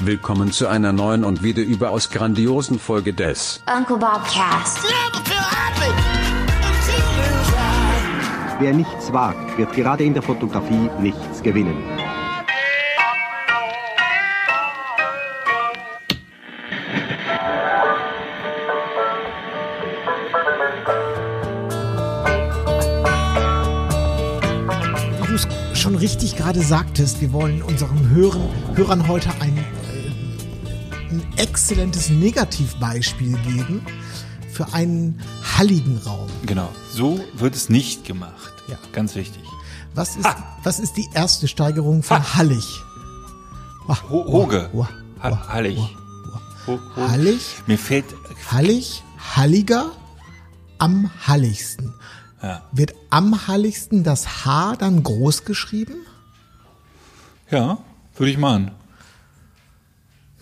Willkommen zu einer neuen und wieder überaus grandiosen Folge des Uncle Bob Cast. Never feel happy until you try. Wer nichts wagt, wird gerade in der Fotografie nichts gewinnen. Richtig gerade sagtest, wir wollen unseren Hörern, Hörern heute ein, äh, ein exzellentes Negativbeispiel geben für einen halligen Raum. Genau, so wird es nicht gemacht. Ja. Ganz wichtig. Was ist, was ist die erste Steigerung von hallig? Wah, Ho Hoge. wah, Ha Hallig. Ho Ho Hallig, Mir fällt. hallig, halliger, am halligsten. Ja. Wird am halligsten das H dann groß geschrieben? Ja, würde ich machen.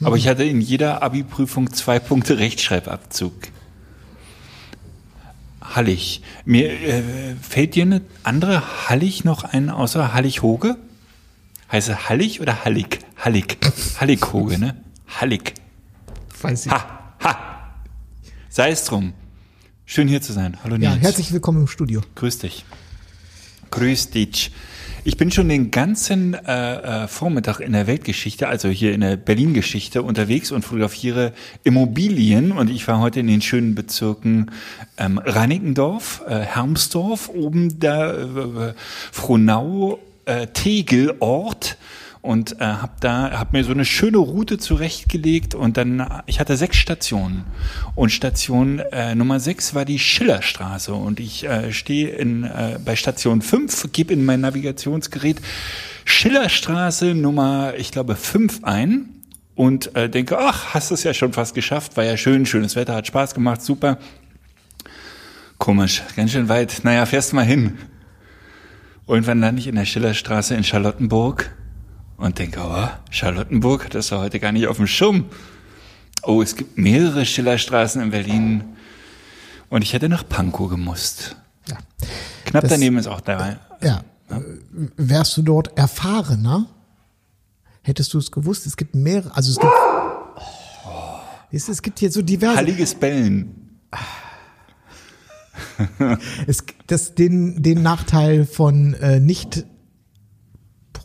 Aber ich hatte in jeder Abi-Prüfung zwei Punkte Rechtschreibabzug. Hallig. Mir äh, fällt dir eine andere Hallig noch ein, außer Hallig-Hoge? Heißt es Hallig oder Hallig? Hallig. Hallig-Hoge, ne? Hallig. Weiß ich. Ha, ha. Sei es drum. Schön hier zu sein. Hallo Nils. Ja, herzlich willkommen im Studio. Grüß dich. Grüß dich. Ich bin schon den ganzen äh, äh, Vormittag in der Weltgeschichte, also hier in der Berlin-Geschichte unterwegs und fotografiere Immobilien. Und ich war heute in den schönen Bezirken ähm, Reinickendorf, äh, Hermsdorf, oben da äh, Frohnau, äh, Tegel, Ort und äh, habe da hab mir so eine schöne Route zurechtgelegt und dann ich hatte sechs Stationen. Und Station äh, Nummer sechs war die Schillerstraße. Und ich äh, stehe in äh, bei Station fünf gebe in mein Navigationsgerät Schillerstraße Nummer ich glaube fünf ein und äh, denke ach hast es ja schon fast geschafft. War ja schön schönes Wetter hat Spaß gemacht super. Komisch ganz schön weit. Naja fährst mal hin. Irgendwann lande ich in der Schillerstraße in Charlottenburg und denke, oh, Charlottenburg, das war heute gar nicht auf dem Schirm. Oh, es gibt mehrere Schillerstraßen in Berlin. Und ich hätte nach Pankow gemusst. Ja. Knapp Das- daneben ist auch dabei. Ja. Äh, Wärst du dort erfahrener, hättest du es gewusst. Es gibt mehrere, also es gibt, Siehst du, es gibt hier so diverse, Halliges Bellen. es, das, den, den Nachteil von äh, nicht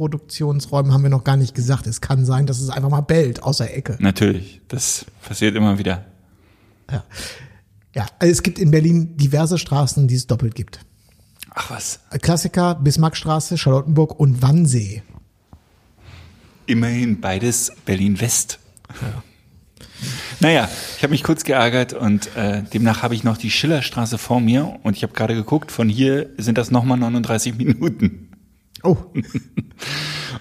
Produktionsräumen haben wir noch gar nicht gesagt. Es kann sein, dass es einfach mal bellt aus der Ecke. Natürlich, das passiert immer wieder. Ja. Ja, also es gibt in Berlin diverse Straßen, die es doppelt gibt. Ach was, Klassiker, Bismarckstraße, Charlottenburg und Wannsee. immerhin beides Berlin-West. Naja, ich habe mich kurz geärgert und äh, demnach habe ich noch die Schillerstraße vor mir und ich habe gerade geguckt, von hier sind das nochmal 39 Minuten. Oh,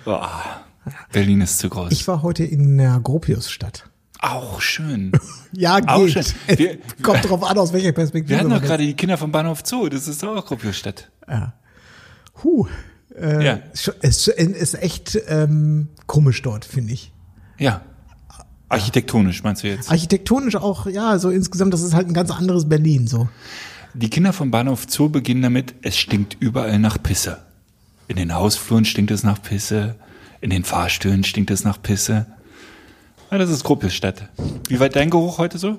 Oh, Berlin ist zu groß. ich war heute in der Gropiusstadt. Auch schön. Ja, Auch geht. schön. Es Wir- Kommt drauf an, aus welcher Perspektive. Wir hatten doch gerade die Kinder vom Bahnhof Zoo, das ist auch Gropiusstadt. Huh, äh, Ja. es ist echt ähm, komisch dort, finde ich. Ja. Architektonisch meinst du jetzt? Architektonisch auch, ja, so insgesamt, das ist halt ein ganz anderes Berlin, so. Die Kinder vom Bahnhof Zoo beginnen damit, es stinkt überall nach Pisse. In den Hausfluren stinkt es nach Pisse, in den Fahrstühlen stinkt es nach Pisse. Ja, das ist Gropiusstadt. Wie weit dein Geruch heute so?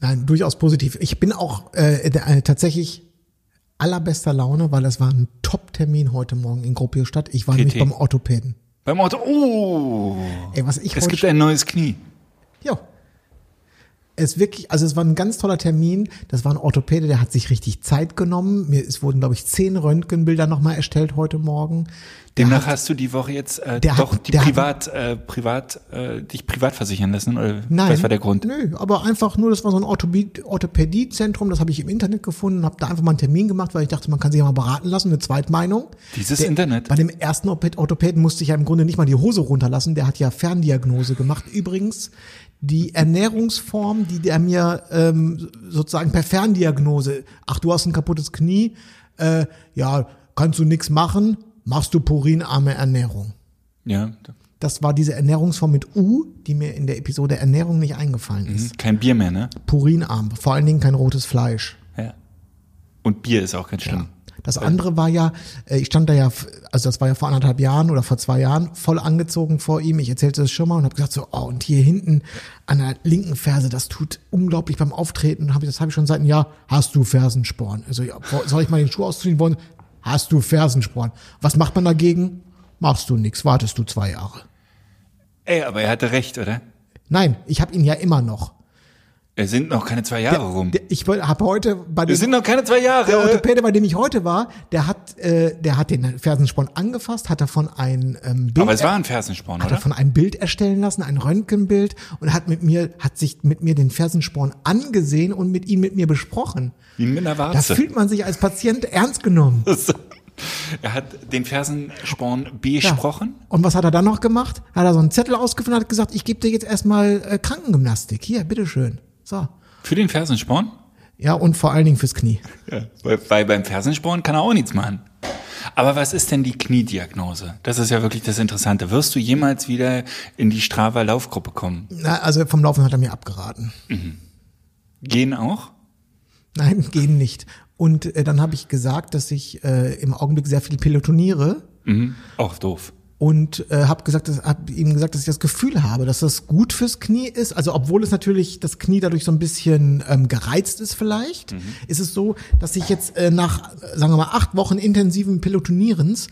Nein, durchaus positiv. Ich bin auch äh, äh, tatsächlich allerbester Laune, weil das war ein Top-Termin heute Morgen in Gropiusstadt. Ich war nämlich beim Orthopäden. Beim Auto, oh, Ey, was ich es gibt ein neues Knie. Ja. Es wirklich, also es war ein ganz toller Termin. Das war ein Orthopäde, der hat sich richtig Zeit genommen. Mir, es wurden, glaube ich, zehn Röntgenbilder nochmal erstellt heute Morgen. Der Demnach hat, hast du die Woche jetzt äh, doch hat- die der hat- privat, äh, privat, äh, dich privat versichern lassen? Oder nein, was war der Grund? Nö, aber einfach nur, das war so ein Orthopädie- Orthopädiezentrum, das habe ich im Internet gefunden, habe da einfach mal einen Termin gemacht, weil ich dachte, man kann sich ja mal beraten lassen, eine Zweitmeinung. Dieses Der- Internet. Bei dem ersten Ortho- Orthopäden musste ich ja im Grunde nicht mal die Hose runterlassen, der hat ja Ferndiagnose gemacht. Übrigens, die Ernährungsform, die der mir ähm, sozusagen per Ferndiagnose, ach, du hast ein kaputtes Knie, äh, ja, kannst du nix machen, machst du purinarme Ernährung. Ja, Das war diese Ernährungsform mit U, die mir in der Episode Ernährung nicht eingefallen ist. kein Bier mehr, ne? Purinarm, vor allen Dingen kein rotes Fleisch. Ja. Und Bier ist auch ganz schlimm. Das andere war ja, äh, ich stand da ja, also das war ja vor anderthalb Jahren oder vor zwei Jahren, voll angezogen vor ihm. Ich erzählte das schon mal und habe gesagt so, oh, und hier hinten an der linken Ferse, das tut unglaublich beim Auftreten. Hab ich, das habe ich schon seit einem Jahr. Hast du Fersensporn? Also ja, soll ich mal den Schuh ausziehen wollen? Hast du Fersensporn? Was macht man dagegen? Machst du nix, wartest du zwei Jahre. Ey, aber er hatte recht, oder? Nein, ich habe ihn ja immer noch. Es sind noch keine zwei Jahre rum. Der, ich habe heute bei Es dem sind noch keine zwei Jahre. der Orthopäde, bei dem ich heute war, der hat, äh, der hat den Fersensporn angefasst, hat davon ein ähm, Bild, aber es war ein Fersensporn, hat oder? davon ein Bild erstellen lassen, ein Röntgenbild und hat mit mir, hat sich mit mir den Fersensporn angesehen und mit ihm mit mir besprochen. Wie mit einer Da Warze. fühlt man sich als Patient ernst genommen. er hat den Fersensporn besprochen. Und was hat er dann noch gemacht? Hat er so einen Zettel ausgefüllt und hat gesagt, ich gebe dir jetzt erstmal äh, Krankengymnastik. Hier, bitteschön. So. Für den Fersensporn? Ja, und vor allen Dingen fürs Knie. Ja. Weil, weil beim Fersensporn kann er auch nichts machen. Aber was ist denn die Kniediagnose? Das ist ja wirklich das Interessante. Wirst du jemals wieder in die Strava-Laufgruppe kommen? Na, also vom Laufen hat er mir abgeraten. Gehen auch? Nein, gehen nicht. Und äh, dann habe ich gesagt, dass ich äh, im Augenblick sehr viel pelotoniere Mhm. Auch doof. Und äh, habe gesagt, dass, hab ihm gesagt, dass ich das Gefühl habe, dass das gut fürs Knie ist. Also obwohl es natürlich das Knie dadurch so ein bisschen ähm, gereizt ist, vielleicht, ist es so, dass ich jetzt äh, nach, sagen wir mal, acht Wochen intensiven Pelotonierens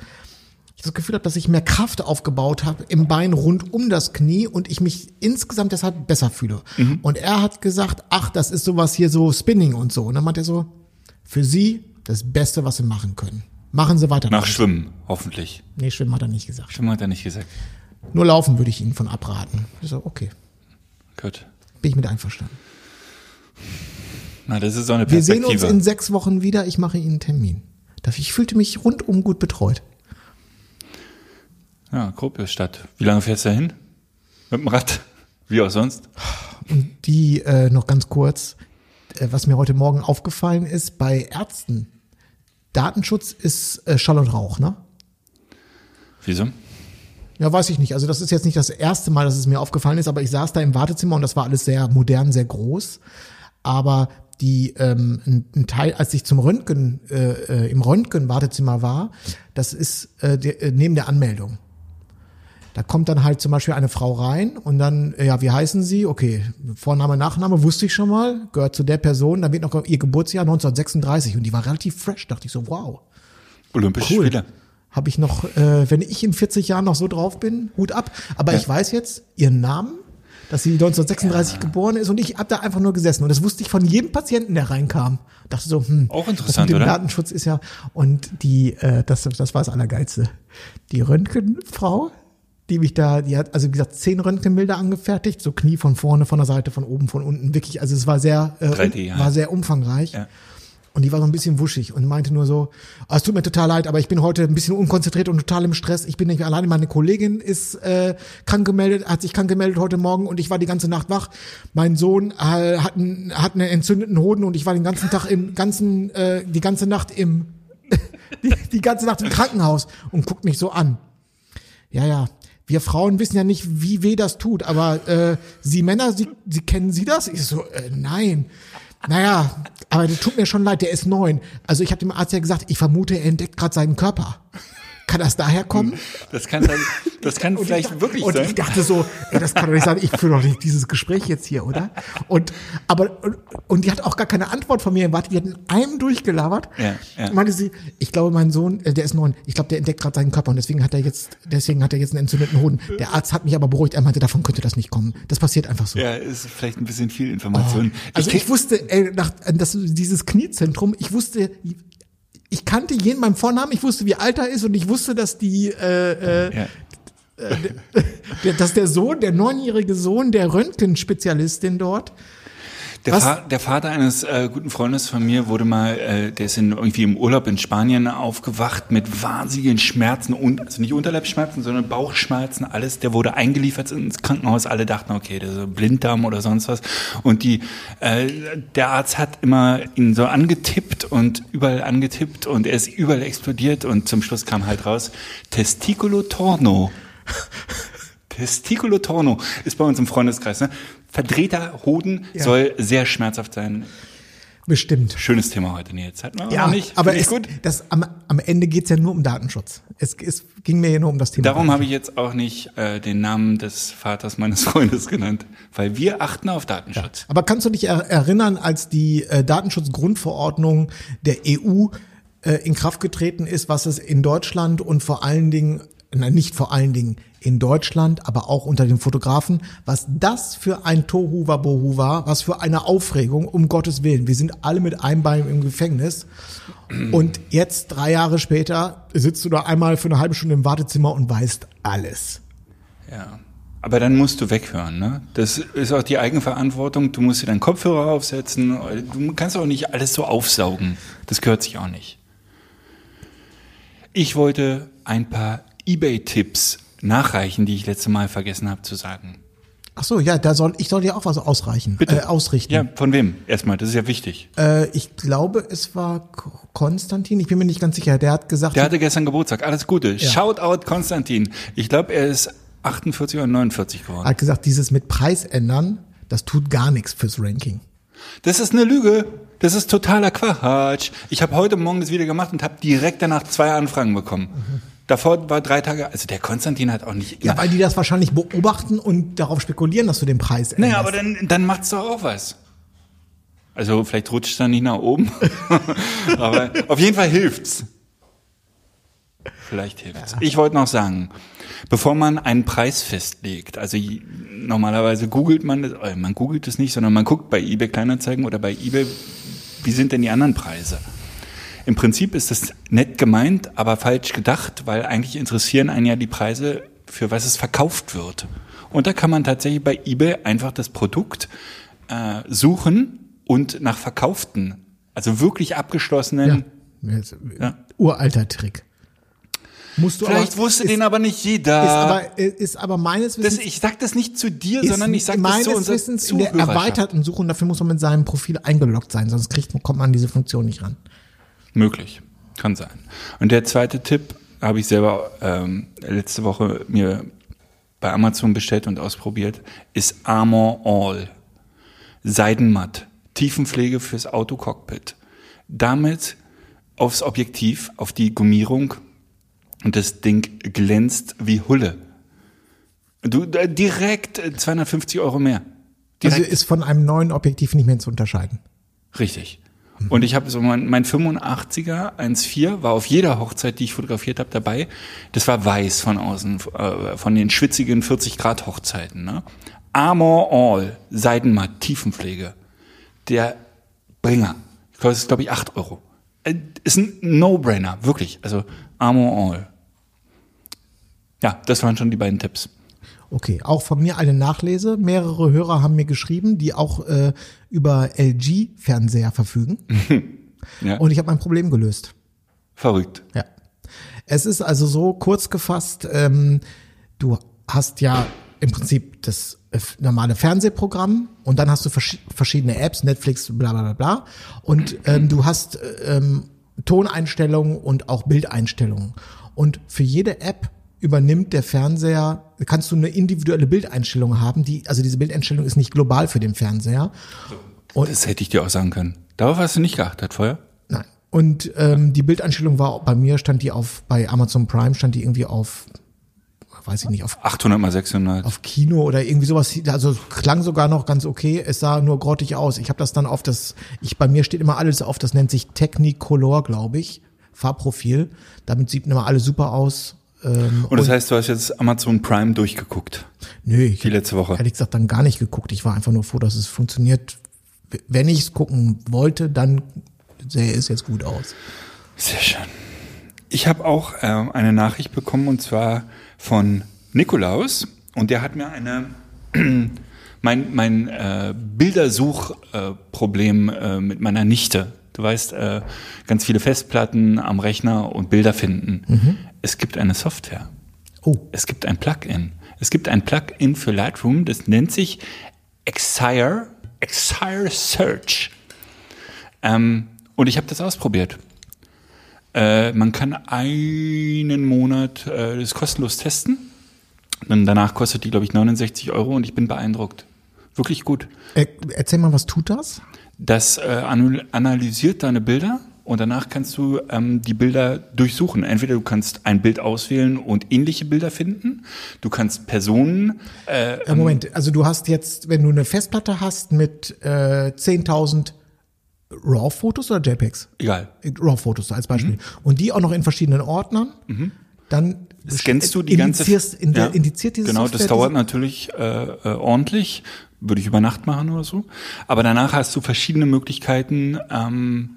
ich das Gefühl habe, dass ich mehr Kraft aufgebaut habe im Bein rund um das Knie und ich mich insgesamt deshalb besser fühle. Und er hat gesagt, ach, das ist sowas hier so Spinning und so. Und dann meint er so, für Sie das Beste, was Sie machen können. Machen Sie weiter. Nach. Schwimmen, hoffentlich. Nee, Schwimmen hat er nicht gesagt. Schwimmen hat er nicht gesagt. Nur Laufen würde ich Ihnen von abraten. Ich so, okay, Gut. bin ich mit einverstanden. Na, das ist so eine Wir sehen Perspektive. uns in sechs Wochen wieder. Ich mache Ihnen einen Termin. Ich fühlte mich rundum gut betreut. ja, Gropiusstadt. Wie lange fährst du da hin? Mit dem Rad? Wie auch sonst? Die äh, noch ganz kurz, äh, was mir heute Morgen aufgefallen ist, bei Ärzten, Datenschutz ist äh, Schall und Rauch, ne? Wieso? Ja, weiß ich nicht. Also das ist jetzt nicht das erste Mal, dass es mir aufgefallen ist, aber ich saß da im Wartezimmer und das war alles sehr modern, sehr groß. Aber die ähm, ein, Teil, als ich zum Röntgen äh, äh, im Röntgen-Wartezimmer war, das ist äh, der, äh, neben der Anmeldung. Da kommt dann halt zum Beispiel eine Frau rein und dann, äh, ja, wie heißen Sie? Okay, Vorname, Nachname wusste ich schon mal, gehört zu der Person, dann wird noch ihr Geburtsjahr 1936 und die war relativ fresh, dachte ich so, wow. Olympische Cool. Spiele. Habe ich noch, äh, wenn ich in 40 Jahren noch so drauf bin, Hut ab. Aber ich weiß jetzt ihren Namen, dass sie 1936 geboren ist und ich hab da einfach nur gesessen. Und das wusste ich von jedem Patienten, der reinkam. Dachte so, hm, Auch das interessant, mit dem oder? Datenschutz ist ja, und die, äh, das, das war das Allergeilste. Die Röntgenfrau, die mich da, die hat, also wie gesagt, zehn Röntgenbilder angefertigt, so Knie von vorne, von der Seite, von oben, von unten, wirklich, also es war sehr, äh, 3D, ja. war sehr umfangreich. Ja. Und die war so ein bisschen wuschig und meinte nur so, "Ah, es tut mir total leid, aber ich bin heute ein bisschen unkonzentriert und total im Stress. Ich bin nicht alleine, meine Kollegin ist äh, krank gemeldet, hat sich krank gemeldet heute Morgen und ich war die ganze Nacht wach. Mein Sohn äh, hat, einen, hat einen entzündeten Hoden und ich war den ganzen Tag im ganzen, äh, die ganze Nacht im, die, die ganze Nacht im Krankenhaus und guckt mich so an. Ja, ja. Wir Frauen wissen ja nicht, wie weh das tut, aber äh, Sie Männer, Sie, Sie kennen Sie das? Ich so, äh, nein. Naja, aber das tut mir schon leid, der ist neun. Also ich habe dem Arzt ja gesagt, ich vermute, er entdeckt gerade seinen Körper. Kann das daher kommen? Das kann, sein- das kann Und vielleicht ich, wirklich und sein. ich dachte so, ey, das kann doch nicht sein, ich führe doch nicht dieses Gespräch jetzt hier, oder? Und aber und, und die hat auch gar keine Antwort von mir erwartet, die hat in einem durchgelabert. Ja, ja. Meinte sie, ich glaube, mein Sohn, äh, der ist neun, ich glaube, der entdeckt gerade seinen Körper und deswegen hat er jetzt, deswegen hat er jetzt einen entzündeten Hoden. Der Arzt hat mich aber beruhigt, er meinte, davon könnte das nicht kommen. Das passiert einfach so. Ja, ist vielleicht ein bisschen viel Information. Also krieg- ich wusste, ey, nach, das, dieses Kniezentrum, ich wusste, ich kannte jeden beim Vornamen, ich wusste, wie alt er ist und ich wusste, dass die, äh, äh, ja. der, dass der Sohn, der neunjährige Sohn der Röntgenspezialistin dort, Der? Fa der Vater eines äh, guten Freundes von mir wurde mal, äh, der ist in, irgendwie im Urlaub in Spanien aufgewacht mit wahnsinnigen Schmerzen und also nicht Unterleibsschmerzen, sondern Bauchschmerzen, alles. Der wurde eingeliefert ins Krankenhaus. Alle dachten, okay, der ist so Blinddarm oder sonst was. Und die, äh, der Arzt hat immer ihn so angetippt und überall angetippt und er ist überall explodiert und zum Schluss kam halt raus Testiculo torno. Testiculo torno ist bei uns im Freundeskreis. Ne? Verdrehter Hoden Ja. soll sehr schmerzhaft sein. Bestimmt. Schönes Thema heute, Nils. Hatten wir Ja, auch nicht. aber es, gut. Das, am, am Ende geht's ja nur um Datenschutz. Es, es ging mir ja nur um das Thema. Darum habe ich jetzt auch nicht äh, den Namen des Vaters meines Freundes genannt, weil wir achten auf Datenschutz. Aber kannst du dich er erinnern, als die äh, Datenschutzgrundverordnung der EU äh, in Kraft getreten ist, was es in Deutschland und vor allen Dingen, nein, nicht vor allen Dingen in Deutschland, aber auch unter den Fotografen, was das für ein Tohu Wabohu war, was für eine Aufregung, um Gottes Willen. Wir sind alle mit einem Bein im Gefängnis. Und jetzt, drei Jahre später, sitzt du da einmal für eine halbe Stunde im Wartezimmer und weißt alles. Ja. Aber dann musst du weghören, ne? Das ist auch die Eigenverantwortung. Du musst dir deinen Kopfhörer aufsetzen. Du kannst auch nicht alles so aufsaugen. Das gehört sich auch nicht. Ich wollte ein paar Ebay-Tipps nachreichen, die ich letzte Mal vergessen habe zu sagen. Ach so, ja, da soll, ich soll dir auch was ausreichen, Bitte. Äh, ausrichten. Ja, von wem? Erstmal, das ist ja wichtig. Äh, ich glaube, es war Ko- Konstantin, ich bin mir nicht ganz sicher. Der hat gesagt, Der hatte gestern Geburtstag. Alles Gute. Shoutout Konstantin. Ich glaube, er ist 48 oder 49 geworden. hat gesagt, dieses mit Preis ändern, das tut gar nichts fürs Ranking. Das ist eine Lüge. Das ist totaler Quatsch. Ich habe heute Morgen das wieder gemacht und habe direkt danach zwei Anfragen bekommen. Davor war drei Tage, also der Konstantin hat auch nicht Ja, weil die das wahrscheinlich beobachten und darauf spekulieren, dass du den Preis änderst. Naja, aber dann, dann macht's doch auch was. Also vielleicht rutscht er nicht nach oben. aber auf jeden Fall hilft's. Vielleicht hilft's. Ich wollte noch sagen, bevor man einen Preis festlegt, also normalerweise googelt man das, äh, man googelt es nicht, sondern man guckt bei eBay Kleinanzeigen oder bei eBay, wie sind denn die anderen Preise? Im Prinzip ist das nett gemeint, aber falsch gedacht, weil eigentlich interessieren einen ja die Preise, für was es verkauft wird. Und da kann man tatsächlich bei eBay einfach das Produkt äh, suchen und nach verkauften, also wirklich abgeschlossenen. Ja. Jetzt, Ja. Uralter Trick. Musst du Vielleicht aber, wusste ist, den aber nicht jeder. ist aber, ist aber meines das, Wissens, ich sag das nicht zu dir, sondern ich sag das zu unserer Wissens in der erweiterten Suche und dafür muss man mit seinem Profil eingeloggt sein, sonst kriegt, kommt man an diese Funktion nicht ran. Möglich, kann sein. Und der zweite Tipp habe ich selber ähm, letzte Woche mir bei Amazon bestellt und ausprobiert, ist Armor All. Seidenmatt, Tiefenpflege fürs Autocockpit. Damit aufs Objektiv, auf die Gummierung und das Ding glänzt wie Hulle. Du äh, direkt äh, 250 Euro mehr. Also Direkt. ist von einem neuen Objektiv nicht mehr zu unterscheiden. Richtig. Und ich habe so mein, mein 85er 1.4 war auf jeder Hochzeit, die ich fotografiert habe, dabei. Das war weiß von außen, äh, von den schwitzigen 40 Grad Hochzeiten. Ne? Armor All, Seidenmatt, Tiefenpflege. Der Bringer. Kostet, glaube ich, 8 Euro. Äh, Ist ein No-Brainer, wirklich. Also Armor All. Ja, das waren schon die beiden Tipps. Okay, auch von mir eine Nachlese. Mehrere Hörer haben mir geschrieben, die auch äh, über LG-Fernseher verfügen. Ja. Und ich habe mein Problem gelöst. Verrückt. Ja. Es ist also so kurz gefasst, ähm, du hast ja im Prinzip das äh, normale Fernsehprogramm und dann hast du verschi verschiedene Apps, Netflix, bla bla bla bla. Und ähm, du hast äh, ähm, Toneinstellungen und auch Bildeinstellungen. Und für jede App übernimmt der Fernseher, kannst du eine individuelle Bildeinstellung haben, die, also diese Bildeinstellung ist nicht global für den Fernseher. Das hätte ich dir auch sagen können. Darauf hast du nicht geachtet vorher? Nein. Und ähm, die Bildeinstellung war bei mir stand die auf bei Amazon Prime stand die irgendwie auf weiß ich nicht auf 800 mal 600. auf Kino oder irgendwie sowas also klang sogar noch ganz okay es sah nur grottig aus ich habe das dann auf das ich bei mir steht immer alles auf das nennt sich Technicolor glaube ich Farbprofil damit sieht immer alles super aus ähm, Und das heißt, du hast jetzt Amazon Prime durchgeguckt. nö ich Die letzte Woche. ehrlich gesagt dann gar nicht geguckt ich war einfach nur froh dass es funktioniert wenn ich es gucken wollte dann sähe es jetzt gut aus Sehr schön. Ich habe auch äh, eine Nachricht bekommen und zwar von Nikolaus und der hat mir eine mein mein äh, Bildersuchproblem äh, äh, mit meiner Nichte. Du weißt, äh, ganz viele Festplatten am Rechner und Bilder finden. Es gibt eine Software. oh Es gibt ein Plugin. Es gibt ein Plugin für Lightroom, das nennt sich Exire, Exire Search. Ähm, und ich habe das ausprobiert. Äh, man kann einen Monat äh, das kostenlos testen. Dann danach kostet die, glaube ich, 69 Euro und ich bin beeindruckt. Wirklich gut. Äh, erzähl mal, was tut das? Das äh, anal- analysiert deine Bilder und danach kannst du ähm, die Bilder durchsuchen. Entweder du kannst ein Bild auswählen und ähnliche Bilder finden. Du kannst Personen. Äh, Äh, Moment, also du hast jetzt, wenn du eine Festplatte hast mit äh, 10.000 RAW-Fotos oder JPEGs? egal. Äh, RAW-Fotos als Beispiel. Mhm. Und die auch noch in verschiedenen Ordnern, dann Scannst du die ganze in, Ja. indiziert diese Genau, Software das dauert natürlich äh, äh, ordentlich. Würde ich über Nacht machen oder so. Aber danach hast du verschiedene Möglichkeiten, ähm,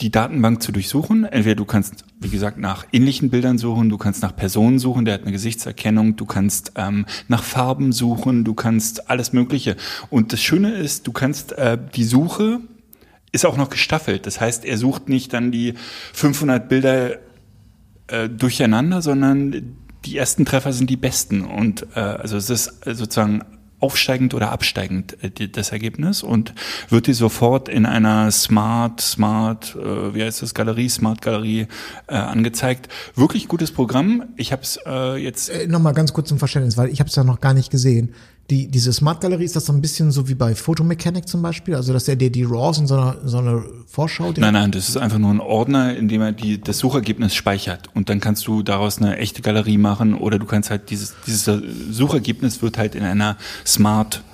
die Datenbank zu durchsuchen. Entweder du kannst, wie gesagt, nach ähnlichen Bildern suchen, du kannst nach Personen suchen, der hat eine Gesichtserkennung, du kannst ähm, nach Farben suchen, du kannst alles Mögliche. Und das Schöne ist, du kannst äh, die Suche ist auch noch gestaffelt. Das heißt, er sucht nicht dann die 500 Bilder äh, durcheinander, sondern die ersten Treffer sind die besten. Und äh, also es ist sozusagen aufsteigend oder absteigend äh, die, das Ergebnis und wird dir sofort in einer Smart, Smart, äh, wie heißt das, Galerie, Smart Galerie äh, angezeigt. Wirklich gutes Programm. Ich habe es äh, jetzt Äh, Nochmal ganz kurz zum Verständnis, weil ich habe es ja noch gar nicht gesehen. Die, diese Smart Galerie, ist das so ein bisschen so wie bei Photomechanic zum Beispiel? Also, dass er dir die RAWs in so einer, so einer Vorschau Nein, nein, das ist einfach nur ein Ordner, in dem er die, das Suchergebnis speichert. Und dann kannst du daraus eine echte Galerie machen oder du kannst halt dieses, dieses Suchergebnis wird halt in einer Smart,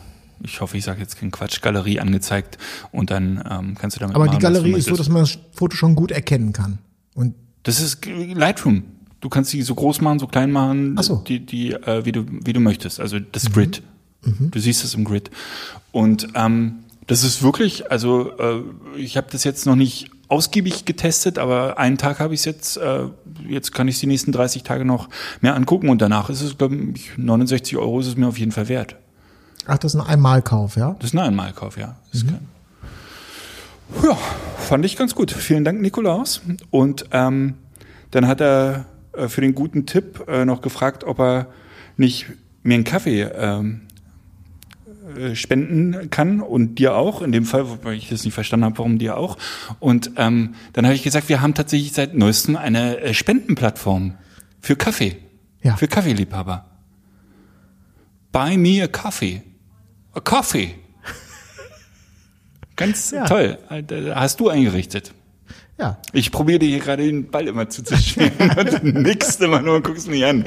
ich hoffe, ich sage jetzt keinen Quatsch, Galerie angezeigt und dann ähm, kannst du damit Aber machen, die Galerie ist so, dass man das Foto schon gut erkennen kann. Und Das ist Lightroom. Du kannst die so groß machen, so klein machen, Ach so. die, die, äh, wie du, wie du möchtest. Also das Grid. Du siehst es im Grid. Und ähm, das ist wirklich, also äh, ich habe das jetzt noch nicht ausgiebig getestet, aber einen Tag habe ich es jetzt, äh, jetzt kann ich die nächsten 30 Tage noch mehr angucken und danach ist es, glaube ich, 69 Euro ist es mir auf jeden Fall wert. ach, das ist ein Einmalkauf, ja? Das ist ein Einmalkauf, ja. Kein- Ja, fand ich ganz gut. Vielen Dank, Nikolaus. Und ähm, dann hat er äh, für den guten Tipp äh, noch gefragt, ob er nicht mir einen Kaffee ähm, äh, spenden kann und dir auch, in dem Fall, wobei ich das nicht verstanden habe, warum dir auch. Und ähm, dann habe ich gesagt, wir haben tatsächlich seit neuestem eine äh, Spendenplattform für Kaffee, Ja. für Kaffeeliebhaber. Buy me a coffee. A coffee. Ganz Ja. toll. Äh, Hast du eingerichtet. Ja. Ich probiere dir hier gerade den Ball immer zuzuspielen und du nickst immer nur und guckst mich an.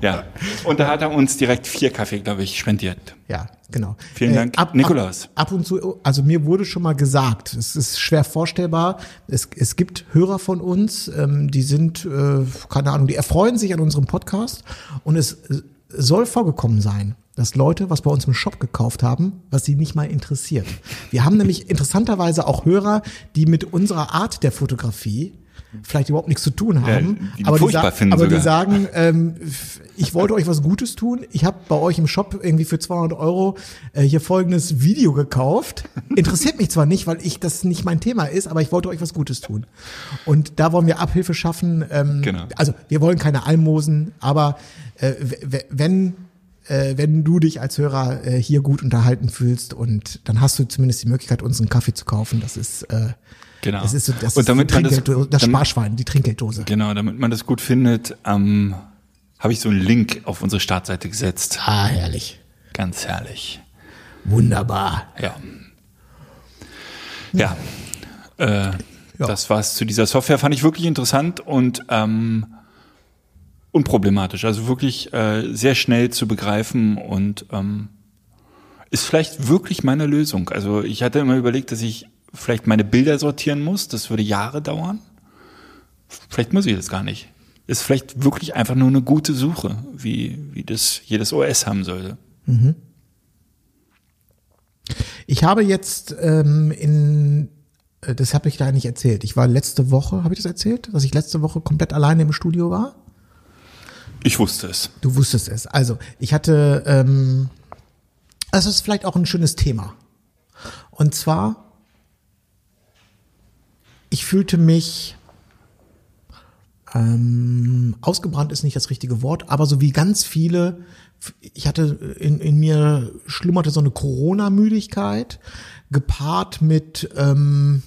Ja. Und da hat er uns direkt vier Kaffee, glaube ich, spendiert. Ja, genau. Vielen Dank, Nikolaus. Ab, ab und zu, also mir wurde schon mal gesagt, es ist schwer vorstellbar, es, es gibt Hörer von uns, ähm, die sind, äh, keine Ahnung, die erfreuen sich an unserem Podcast und es äh, soll vorgekommen sein, dass Leute was bei uns im Shop gekauft haben, was sie nicht mal interessiert. Wir haben nämlich interessanterweise auch Hörer, die mit unserer Art der Fotografie vielleicht überhaupt nichts zu tun haben, die aber, die, aber die sogar. sagen, ähm, ich wollte euch was Gutes tun. Ich habe bei euch im Shop irgendwie für 200 Euro äh, hier folgendes Video gekauft. Interessiert mich zwar nicht, weil ich das nicht mein Thema ist, aber ich wollte euch was Gutes tun. Und da wollen wir Abhilfe schaffen. Ähm, Genau. Also wir wollen keine Almosen, aber äh, wenn äh, wenn du dich als Hörer äh, hier gut unterhalten fühlst und dann hast du zumindest die Möglichkeit, uns einen Kaffee zu kaufen. Das ist äh, Genau. das ist so, das, Und damit ist das- das damit- Sparschwein, die Trinkgelddose. Genau, damit man das gut findet, ähm, habe ich so einen Link auf unsere Startseite gesetzt. Ah, herrlich. Ganz herrlich. Wunderbar. Ja. Ja. Äh, Das war's zu dieser Software. Fand ich wirklich interessant und ähm, unproblematisch. Also wirklich äh, sehr schnell zu begreifen und ähm, ist vielleicht wirklich meine Lösung. Also ich hatte immer überlegt, dass ich vielleicht meine Bilder sortieren muss. Das würde Jahre dauern. Vielleicht muss ich das gar nicht. Ist vielleicht wirklich einfach nur eine gute Suche, wie, wie das jedes OS haben sollte. Ich habe jetzt ähm, in, äh, das habe ich da nicht erzählt. Ich war letzte Woche, habe ich das erzählt, dass ich letzte Woche komplett alleine im Studio war? Ich wusste es. Du wusstest es. Also, ich hatte, ähm, das ist vielleicht auch ein schönes Thema. Und zwar, ich fühlte mich, ähm, ausgebrannt ist nicht das richtige Wort, aber so wie ganz viele, ich hatte in, in mir schlummerte so eine Corona-Müdigkeit, gepaart mit, ähm,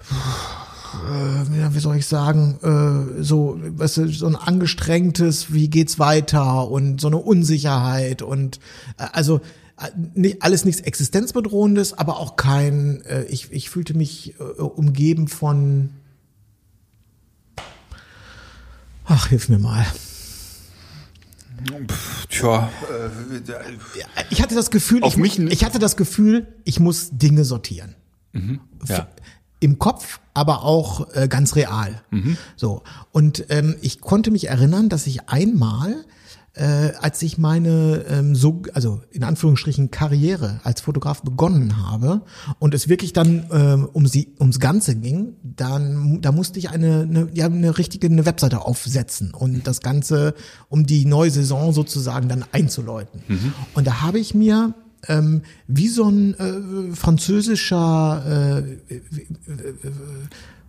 äh, wie soll ich sagen, äh, so, weißt du, so ein angestrengtes, wie geht's weiter und so eine Unsicherheit und äh, also äh, nicht, alles nichts existenzbedrohendes, aber auch kein, äh, ich, ich fühlte mich äh, umgeben von, ach, hilf mir mal. Tja, Ich hatte das Gefühl, ich, mich n- ich hatte das Gefühl, ich muss Dinge sortieren. ja. Im Kopf, aber auch äh, ganz real. So. Und ähm, ich konnte mich erinnern, dass ich einmal, äh, als ich meine ähm, so, also in Anführungsstrichen Karriere als Fotograf begonnen habe und es wirklich dann ähm, um sie ums Ganze ging, dann da musste ich eine, eine ja eine richtige eine Webseite aufsetzen und das Ganze um die neue Saison sozusagen dann einzuläuten. Und da habe ich mir ähm, wie so ein äh, französischer äh,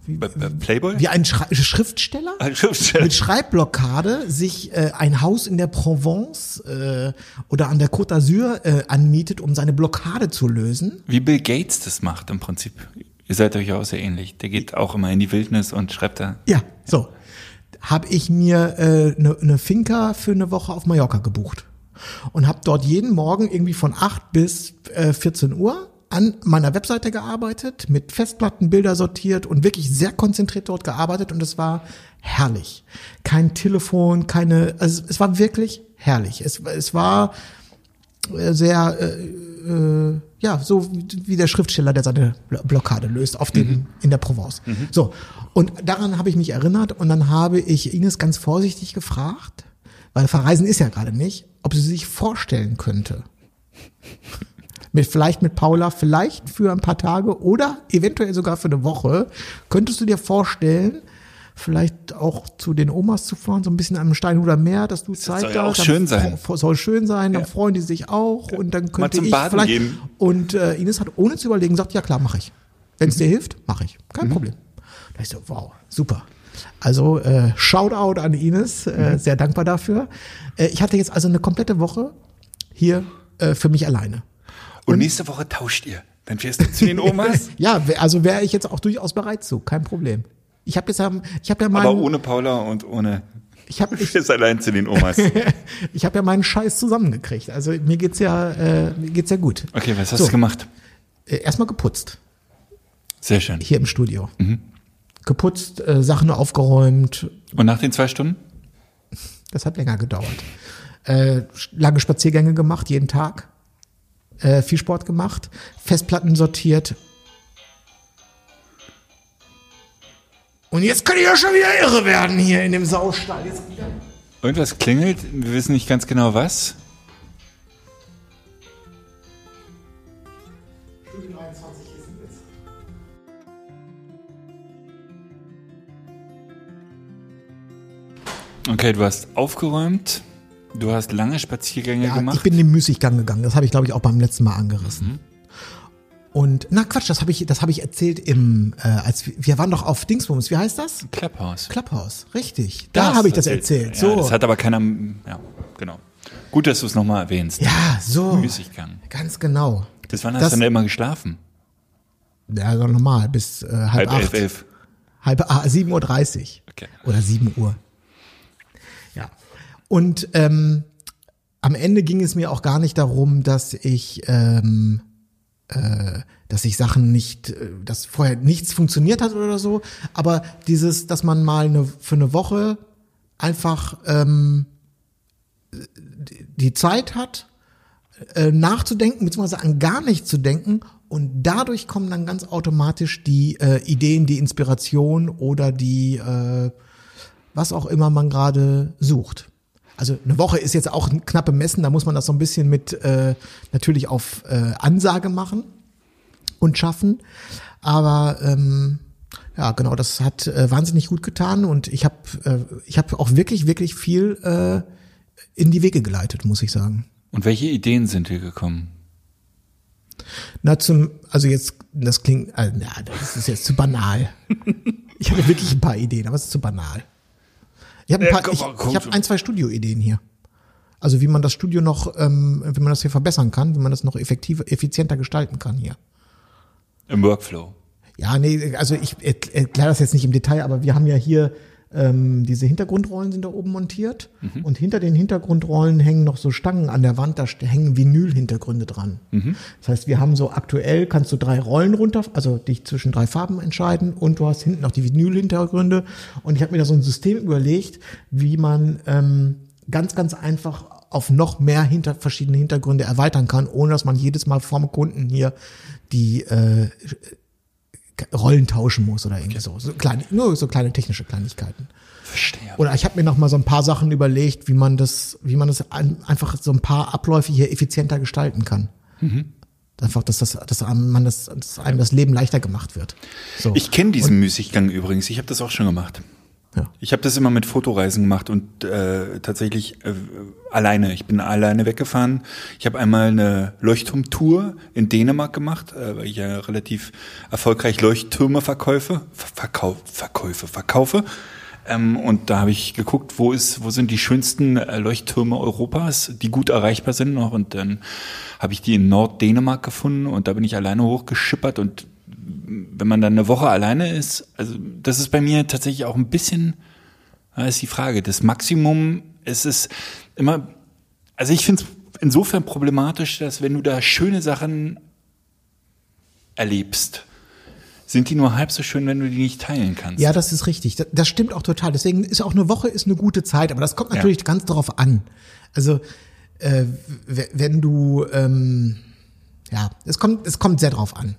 B- B- Playboy? wie ein Schra Schriftsteller Ein Schriftsteller. mit Schreibblockade sich äh, ein Haus in der Provence äh, oder an der Côte d'Azur äh, anmietet, um seine Blockade zu lösen. Wie Bill Gates das macht im Prinzip. Ihr seid euch ja auch sehr ähnlich. Der geht auch immer in die Wildnis und schreibt da. Ja, so. Habe ich mir eine äh, ne ne Finca für eine Woche auf Mallorca gebucht und habe dort jeden Morgen irgendwie von 8 bis äh, 14 Uhr an meiner Webseite gearbeitet, mit Festplattenbilder sortiert und wirklich sehr konzentriert dort gearbeitet und es war herrlich. Kein Telefon, keine, also es war wirklich herrlich. Es, es war äh, sehr, äh, äh, ja, so wie der Schriftsteller, der seine Blo- Blockade löst auf dem, in der Provence. So. Und daran habe ich mich erinnert und dann habe ich Ines ganz vorsichtig gefragt, weil Verreisen ist ja gerade nicht, ob sie sich vorstellen könnte. Mit, vielleicht mit Paula, vielleicht für ein paar Tage oder eventuell sogar für eine Woche. Könntest du dir vorstellen, vielleicht auch zu den Omas zu fahren, so ein bisschen am Steinhuder Meer, dass du Zeit soll ja auch schön sein. Soll schön sein, dann Ja. freuen die sich auch und dann könnte zum ich Baden vielleicht. gehen. Und äh, Ines hat ohne zu überlegen gesagt, ja klar, mache ich. Wenn Mhm. es dir hilft, mache ich. Kein Problem. Da ich so, wow, super. Also äh, Shoutout an Ines, Mhm. äh, sehr dankbar dafür. Äh, ich hatte jetzt also eine komplette Woche hier äh, für mich alleine. Und, nächste Woche tauscht ihr. Dann fährst du zu den Omas. Ja, also wäre ich jetzt auch durchaus bereit zu, kein Problem. Ich habe jetzt, ich habe ja meinen, aber ohne Paula und ohne. ich habe ich, fährst allein zu den Omas. ich habe ja meinen Scheiß zusammengekriegt. Also mir geht's ja, äh, mir geht's ja gut. Okay, was hast So. du gemacht? Äh, erstmal geputzt Sehr schön. hier im Studio. Mhm. Geputzt, äh, Sachen aufgeräumt. Und nach den zwei Stunden? Das hat länger gedauert. Äh, lange Spaziergänge gemacht, jeden Tag. Äh, viel Sport gemacht. Festplatten sortiert. Und jetzt kann ich ja schon wieder irre werden hier in dem Saustall. Jetzt. Irgendwas klingelt, wir wissen nicht ganz genau was. Okay, du hast aufgeräumt, du hast lange Spaziergänge Ja, gemacht. ich bin den Müßiggang gegangen. Das habe ich, glaube ich, auch beim letzten Mal angerissen. Mhm. Und na Quatsch, das habe ich, das habe ich erzählt im, äh, als wir, wir waren doch auf Dingsbums. Wie heißt das? Clubhouse. Clubhouse, richtig. Da Da habe ich das erzählt. Ja, So. das hat aber keiner. Ja, genau. Gut, dass du es nochmal erwähnst. Ja, so. Müßiggang. Ganz genau. Bis wann hast Das- du denn immer geschlafen? Ja, so normal, bis äh, halb, Halb acht. elf, elf. Halb ah, 7.30 Uhr. Okay. Oder 7 Uhr. Und ähm, am Ende ging es mir auch gar nicht darum, dass ich, ähm, äh, dass ich Sachen nicht, äh, dass vorher nichts funktioniert hat oder so. Aber dieses, dass man mal eine, für eine Woche einfach ähm, die- die Zeit hat, äh, nachzudenken, beziehungsweise an gar nichts zu denken. Und dadurch kommen dann ganz automatisch die äh, Ideen, die Inspiration oder die, äh, was auch immer man gerade sucht. Also eine Woche ist jetzt auch ein knappe Messen, da muss man das so ein bisschen mit äh, natürlich auf äh, Ansage machen und schaffen. Aber ähm, ja, genau, das hat äh, wahnsinnig gut getan und ich habe äh, ich habe auch wirklich wirklich viel äh, in die Wege geleitet, muss ich sagen. Und welche Ideen sind dir gekommen? Na, zum, also jetzt, das klingt, äh, na, das ist jetzt zu banal. Ich hatte wirklich ein paar Ideen, aber es ist zu banal. Ich habe ein, paar, ich, ich hab ein zwei Studioideen hier. Also wie man das Studio noch, ähm, wie man das hier verbessern kann, wie man das noch effektiver, effizienter gestalten kann hier. Im Workflow. Ja, nee, also ich erkläre das jetzt nicht im Detail, aber wir haben ja hier ähm, diese Hintergrundrollen sind da oben montiert Mhm. und hinter den Hintergrundrollen hängen noch so Stangen an der Wand, da hängen Vinylhintergründe dran. Mhm. Das heißt, wir haben so aktuell kannst du drei Rollen runter, also dich zwischen drei Farben entscheiden und du hast hinten noch die Vinylhintergründe und ich habe mir da so ein System überlegt, wie man ähm, ganz ganz einfach auf noch mehr hinter verschiedene Hintergründe erweitern kann, ohne dass man jedes Mal vorm Kunden hier die äh, Rollen tauschen muss oder irgendwie so. so kleine, nur so kleine technische Kleinigkeiten. Verstehe. Oder ich habe mir noch mal so ein paar Sachen überlegt, wie man das, wie man das ein, einfach so ein paar Abläufe hier effizienter gestalten kann. Einfach, dass das, dass einem, man das, dass einem das Leben leichter gemacht wird. So. Ich kenne diesen Müßiggang übrigens. Ich habe das auch schon gemacht. Ja. Ich habe das immer mit Fotoreisen gemacht und äh, tatsächlich äh, alleine. Ich bin alleine weggefahren. Ich habe einmal eine Leuchtturmtour in Dänemark gemacht, äh, weil ich ja relativ erfolgreich Leuchttürme verkaufe, ver verkau verkaufe, verkaufe. Ähm, und da habe ich geguckt, wo ist, wo sind die schönsten äh, Leuchttürme Europas, die gut erreichbar sind noch. Und dann habe ich die in Norddänemark gefunden und da bin ich alleine hochgeschippert und wenn man dann eine Woche alleine ist, also das ist bei mir tatsächlich auch ein bisschen, da ist die Frage, das Maximum, es ist immer, also ich finde es insofern problematisch, dass wenn du da schöne Sachen erlebst, sind die nur halb so schön, wenn du die nicht teilen kannst. Ja, das ist richtig. Das, das stimmt auch total. Deswegen ist auch eine Woche ist eine gute Zeit, aber das kommt natürlich ganz darauf an. Also äh, wenn du ähm, ja, es kommt es kommt sehr drauf an.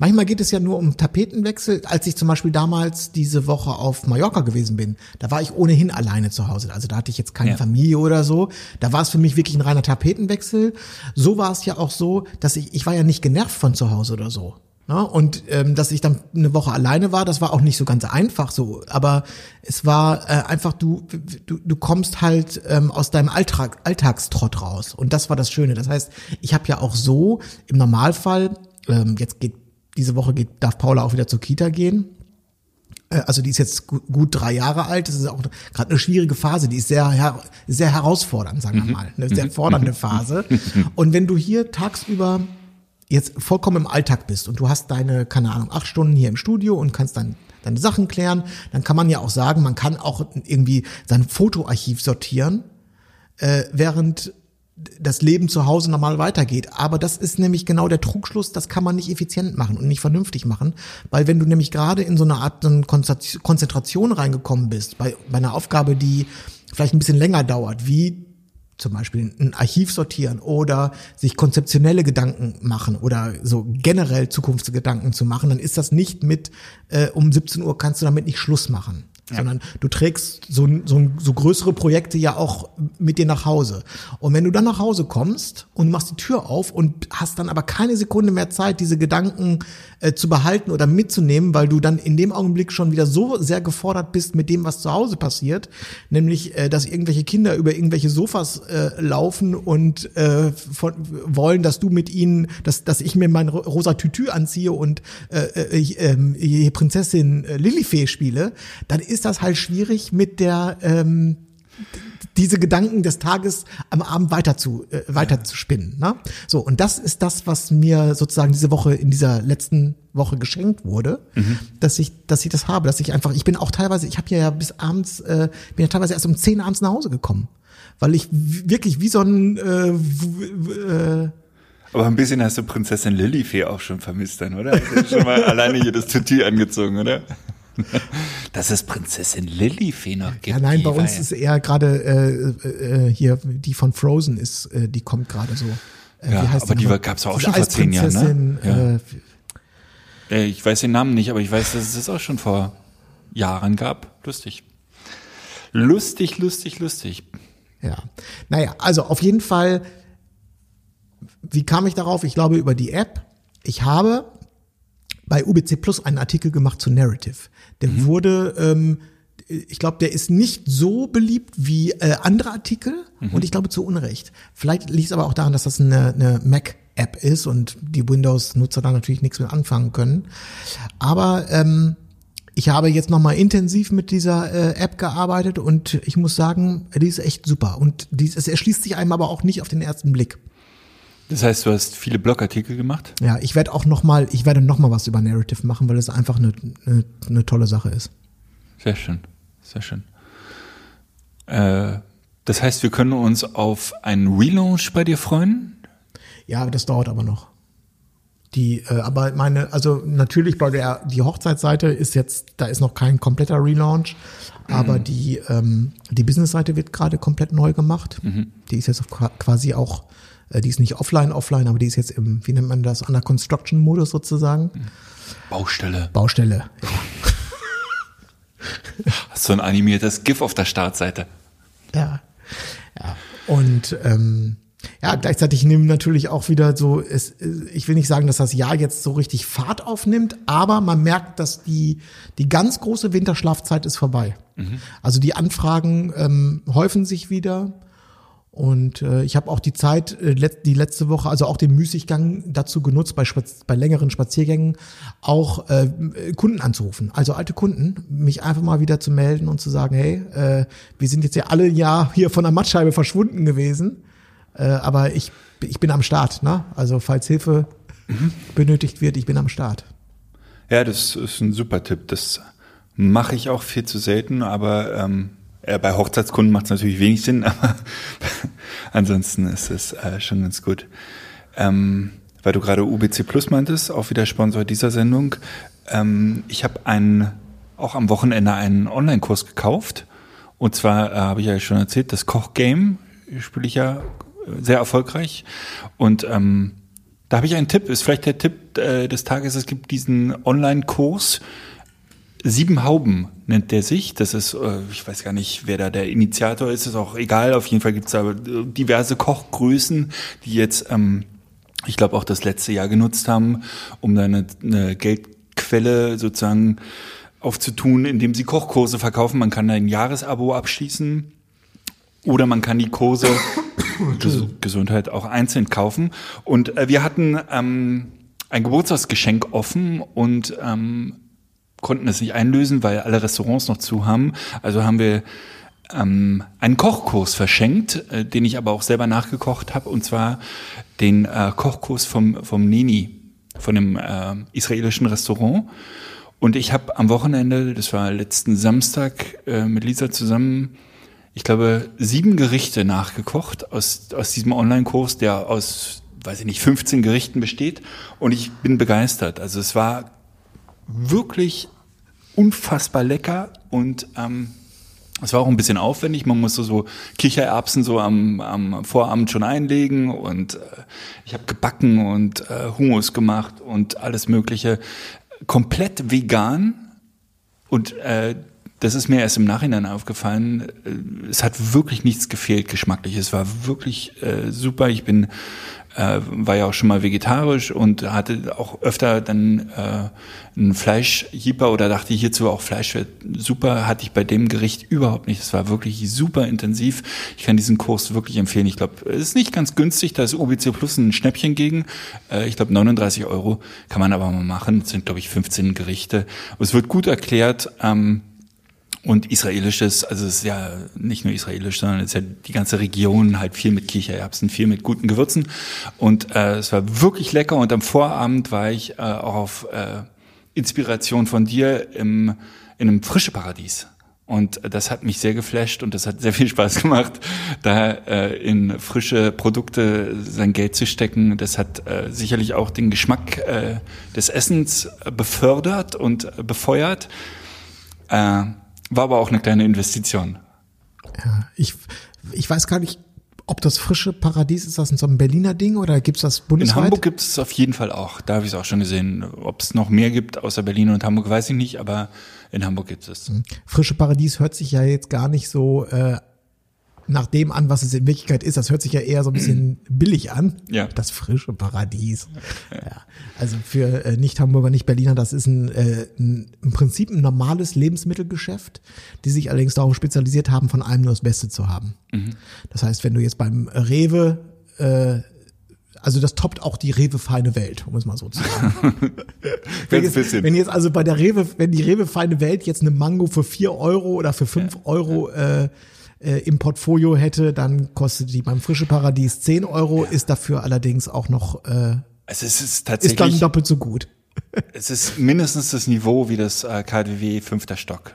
Manchmal geht es ja nur um Tapetenwechsel. Als ich zum Beispiel damals diese Woche auf Mallorca gewesen bin, da war ich ohnehin alleine zu Hause. Also da hatte ich jetzt keine Ja. Familie oder so. Da war es für mich wirklich ein reiner Tapetenwechsel. So war es ja auch so, dass ich, ich war ja nicht genervt von zu Hause oder so. Ne? Und ähm, dass ich dann eine Woche alleine war, das war auch nicht so ganz einfach so. Aber es war äh, einfach, du, du, du kommst halt ähm, aus deinem Alltag, Alltagstrott raus. Und das war das Schöne. Das heißt, ich habe ja auch so im Normalfall, ähm, jetzt geht diese Woche geht, darf Paula auch wieder zur Kita gehen. Äh, Also die ist jetzt gu- gut drei Jahre alt. Das ist auch gerade eine schwierige Phase. Die ist sehr, sehr herausfordernd, sagen wir mal. Eine sehr fordernde Phase. Und wenn du hier tagsüber jetzt vollkommen im Alltag bist und du hast deine, keine Ahnung, acht Stunden hier im Studio und kannst dann deine Sachen klären, dann kann man ja auch sagen, man kann auch irgendwie sein Fotoarchiv sortieren, äh, während das Leben zu Hause normal weitergeht. Aber das ist nämlich genau der Trugschluss, das kann man nicht effizient machen und nicht vernünftig machen, weil wenn du nämlich gerade in so eine Art Konzentration reingekommen bist, bei, bei einer Aufgabe, die vielleicht ein bisschen länger dauert, wie zum Beispiel ein Archiv sortieren oder sich konzeptionelle Gedanken machen oder so generell Zukunftsgedanken zu machen, dann ist das nicht mit äh, um 17 Uhr kannst du damit nicht Schluss machen. Sondern du trägst so, so, so größere Projekte ja auch mit dir nach Hause. Und wenn du dann nach Hause kommst und machst die Tür auf und hast dann aber keine Sekunde mehr Zeit, diese Gedanken äh, zu behalten oder mitzunehmen, weil du dann in dem Augenblick schon wieder so sehr gefordert bist mit dem, was zu Hause passiert, nämlich, äh, dass irgendwelche Kinder über irgendwelche Sofas äh, laufen und äh, von, wollen, dass du mit ihnen, dass, dass ich mir mein ro- rosa Tütü anziehe und äh, äh, hier Prinzessin äh, Lilifee spiele, dann ist das halt schwierig mit der ähm, diese Gedanken des Tages am Abend weiter zu äh, weiter zu spinnen. Ne? So und das ist das, was mir sozusagen diese Woche in dieser letzten Woche geschenkt wurde, dass ich dass ich das habe, dass ich einfach ich bin auch teilweise ich habe ja bis abends äh, bin ja teilweise erst um 10 abends nach Hause gekommen, weil ich wirklich wie so ein äh, äh, Aber ein bisschen hast du Prinzessin Lilifee auch schon vermisst dann, oder? Hast du schon mal alleine hier das Tutu angezogen, oder? Dass es Prinzessin Lilifee noch gibt. ja nein, die bei uns ist eher gerade äh, äh, hier die von Frozen ist, äh, die kommt gerade so. Äh, Ja, wie heißt aber die nochmal? war- gab's auch schon vor zehn Jahren, ne? Ja. Äh, Äh, Ich weiß den Namen nicht, aber ich weiß, dass es das auch schon vor Jahren gab. Lustig. Lustig, lustig, lustig. Ja. Naja, also auf jeden Fall, wie kam ich darauf? Ich glaube über die App. Ich habe bei UBC Plus einen Artikel gemacht zu Narrative. Der wurde, ähm, ich glaube, der ist nicht so beliebt wie äh, andere Artikel und ich glaube zu Unrecht. Vielleicht liegt es aber auch daran, dass das eine, eine Mac-App ist und die Windows-Nutzer da natürlich nichts mit anfangen können. Aber ähm, ich habe jetzt nochmal intensiv mit dieser äh, App gearbeitet und ich muss sagen, die ist echt super. Und die, es erschließt sich einem aber auch nicht auf den ersten Blick. Das heißt, du hast viele Blogartikel gemacht? Ja, ich werde auch noch mal, ich werde noch mal was über Narrative machen, weil es einfach eine, eine, eine tolle Sache ist. Sehr schön, sehr schön. Äh, das heißt, wir können uns auf einen Relaunch bei dir freuen? Ja, das dauert aber noch. Die, äh, aber meine, also natürlich bei der die Hochzeitsseite ist jetzt, da ist noch kein kompletter Relaunch, aber die ähm, die Businessseite wird gerade komplett neu gemacht. Die ist jetzt qua- quasi auch, die ist nicht offline offline, aber die ist jetzt im, wie nennt man das, under construction Modus sozusagen. Baustelle. Baustelle. Hast du ein animiertes GIF auf der Startseite? Ja. ja. Und ähm, ja, gleichzeitig nehmen natürlich auch wieder so, es, ich will nicht sagen, dass das Jahr jetzt so richtig Fahrt aufnimmt, aber man merkt, dass die, die ganz große Winterschlafzeit ist vorbei. Also die Anfragen ähm, häufen sich wieder. Und äh, ich habe auch die Zeit, äh, let, die letzte Woche, also auch den Müßiggang dazu genutzt, bei, Spaz bei längeren Spaziergängen auch äh, Kunden anzurufen. Also alte Kunden, mich einfach mal wieder zu melden und zu sagen, hey, äh, wir sind jetzt ja alle Jahr hier von der Mattscheibe verschwunden gewesen, äh, aber ich, ich bin am Start. Ne? Also falls Hilfe benötigt wird, ich bin am Start. Ja, das ist ein super Tipp. Das mache ich auch viel zu selten, aber ähm, ja, bei Hochzeitskunden macht es natürlich wenig Sinn, aber ansonsten ist es äh, schon ganz gut. Ähm, weil du gerade UBC Plus meintest, auch wieder Sponsor dieser Sendung. Ähm, ich habe einen, auch am Wochenende einen Online-Kurs gekauft. Und zwar äh, habe ich ja schon erzählt, das Kochgame spiele ich ja äh, sehr erfolgreich. Und ähm, da habe ich einen Tipp, ist vielleicht der Tipp äh, des Tages, es gibt diesen Online-Kurs, Sieben Hauben nennt der sich. Das ist, äh, ich weiß gar nicht, wer da der Initiator ist, ist auch egal. Auf jeden Fall gibt es da äh, diverse Kochgrößen, die jetzt, ähm, ich glaube, auch das letzte Jahr genutzt haben, um da eine, eine Geldquelle sozusagen aufzutun, indem sie Kochkurse verkaufen. Man kann da ein Jahresabo abschließen oder man kann die Kurse Ges Gesundheit auch einzeln kaufen. Und äh, wir hatten ähm, ein Geburtstagsgeschenk offen und ähm, konnten es nicht einlösen, weil alle Restaurants noch zu haben. Also haben wir ähm, einen Kochkurs verschenkt, äh, den ich aber auch selber nachgekocht habe, und zwar den äh, Kochkurs vom, vom Nini, von dem äh, israelischen Restaurant. Und ich habe am Wochenende, das war letzten Samstag, äh, mit Lisa zusammen, ich glaube, sieben Gerichte nachgekocht aus, aus diesem Online-Kurs, der aus, weiß ich nicht, 15 Gerichten besteht. Und ich bin begeistert. Also es war wirklich unfassbar lecker und ähm, es war auch ein bisschen aufwendig. Man musste so Kichererbsen so am, am Vorabend schon einlegen und äh, ich habe gebacken und äh, Hummus gemacht und alles Mögliche. Komplett vegan und äh, das ist mir erst im Nachhinein aufgefallen. Äh, Es hat wirklich nichts gefehlt geschmacklich. Es war wirklich äh, super. Ich bin äh, war ja auch schon mal vegetarisch und hatte auch öfter dann äh, ein Fleischjieper oder dachte hierzu auch Fleisch wäre super, hatte ich bei dem Gericht überhaupt nicht. Es war wirklich super intensiv. Ich kann diesen Kurs wirklich empfehlen. Ich glaube, es ist nicht ganz günstig, da ist UBC Plus ein Schnäppchen gegen. Äh, ich glaube 39 Euro kann man aber mal machen. Das sind, glaube ich, 15 Gerichte. Es wird gut erklärt. Ähm, und israelisches, also es ist ja nicht nur israelisch, sondern es ist ja die ganze Region halt viel mit Kichererbsen, viel mit guten Gewürzen. Und äh, es war wirklich lecker. Und am Vorabend war ich äh, auch auf äh, Inspiration von dir im, in einem frische Paradies. Und das hat mich sehr geflasht und das hat sehr viel Spaß gemacht, da äh, in frische Produkte sein Geld zu stecken. Das hat äh, sicherlich auch den Geschmack äh, des Essens befördert und befeuert. Äh, war aber auch eine kleine Investition. Ja, ich, ich weiß gar nicht, ob das frische Paradies ist, das so ein Berliner Ding oder gibt's das In bundesweit? Hamburg gibt es auf jeden Fall auch. Da habe ich es auch schon gesehen. Ob es noch mehr gibt außer Berlin und Hamburg, weiß ich nicht, aber in Hamburg gibt es. Frische Paradies hört sich ja jetzt gar nicht so äh, nach dem an, was es in Wirklichkeit ist. Das hört sich ja eher so ein bisschen billig an. Ja. Das frische Paradies. Ja. Also für äh, Nicht-Hamburger, Nicht-Berliner, das ist ein, äh, ein, im Prinzip ein normales Lebensmittelgeschäft, die sich allerdings darauf spezialisiert haben, von allem nur das Beste zu haben. Das heißt, wenn du jetzt beim Rewe äh, also das toppt auch die Rewe feine Welt, um es mal so zu sagen. wenn, jetzt, bisschen. wenn jetzt also bei der Rewe, wenn die Rewe feine Welt jetzt eine Mango für vier Euro oder für fünf Euro äh, äh, im Portfolio hätte, dann kostet die beim Frische Paradies 10 Euro, ist dafür allerdings auch noch, äh, Also es ist ist dann tatsächlich, doppelt so gut. es ist mindestens das Niveau wie das äh, KDW fünfter Stock.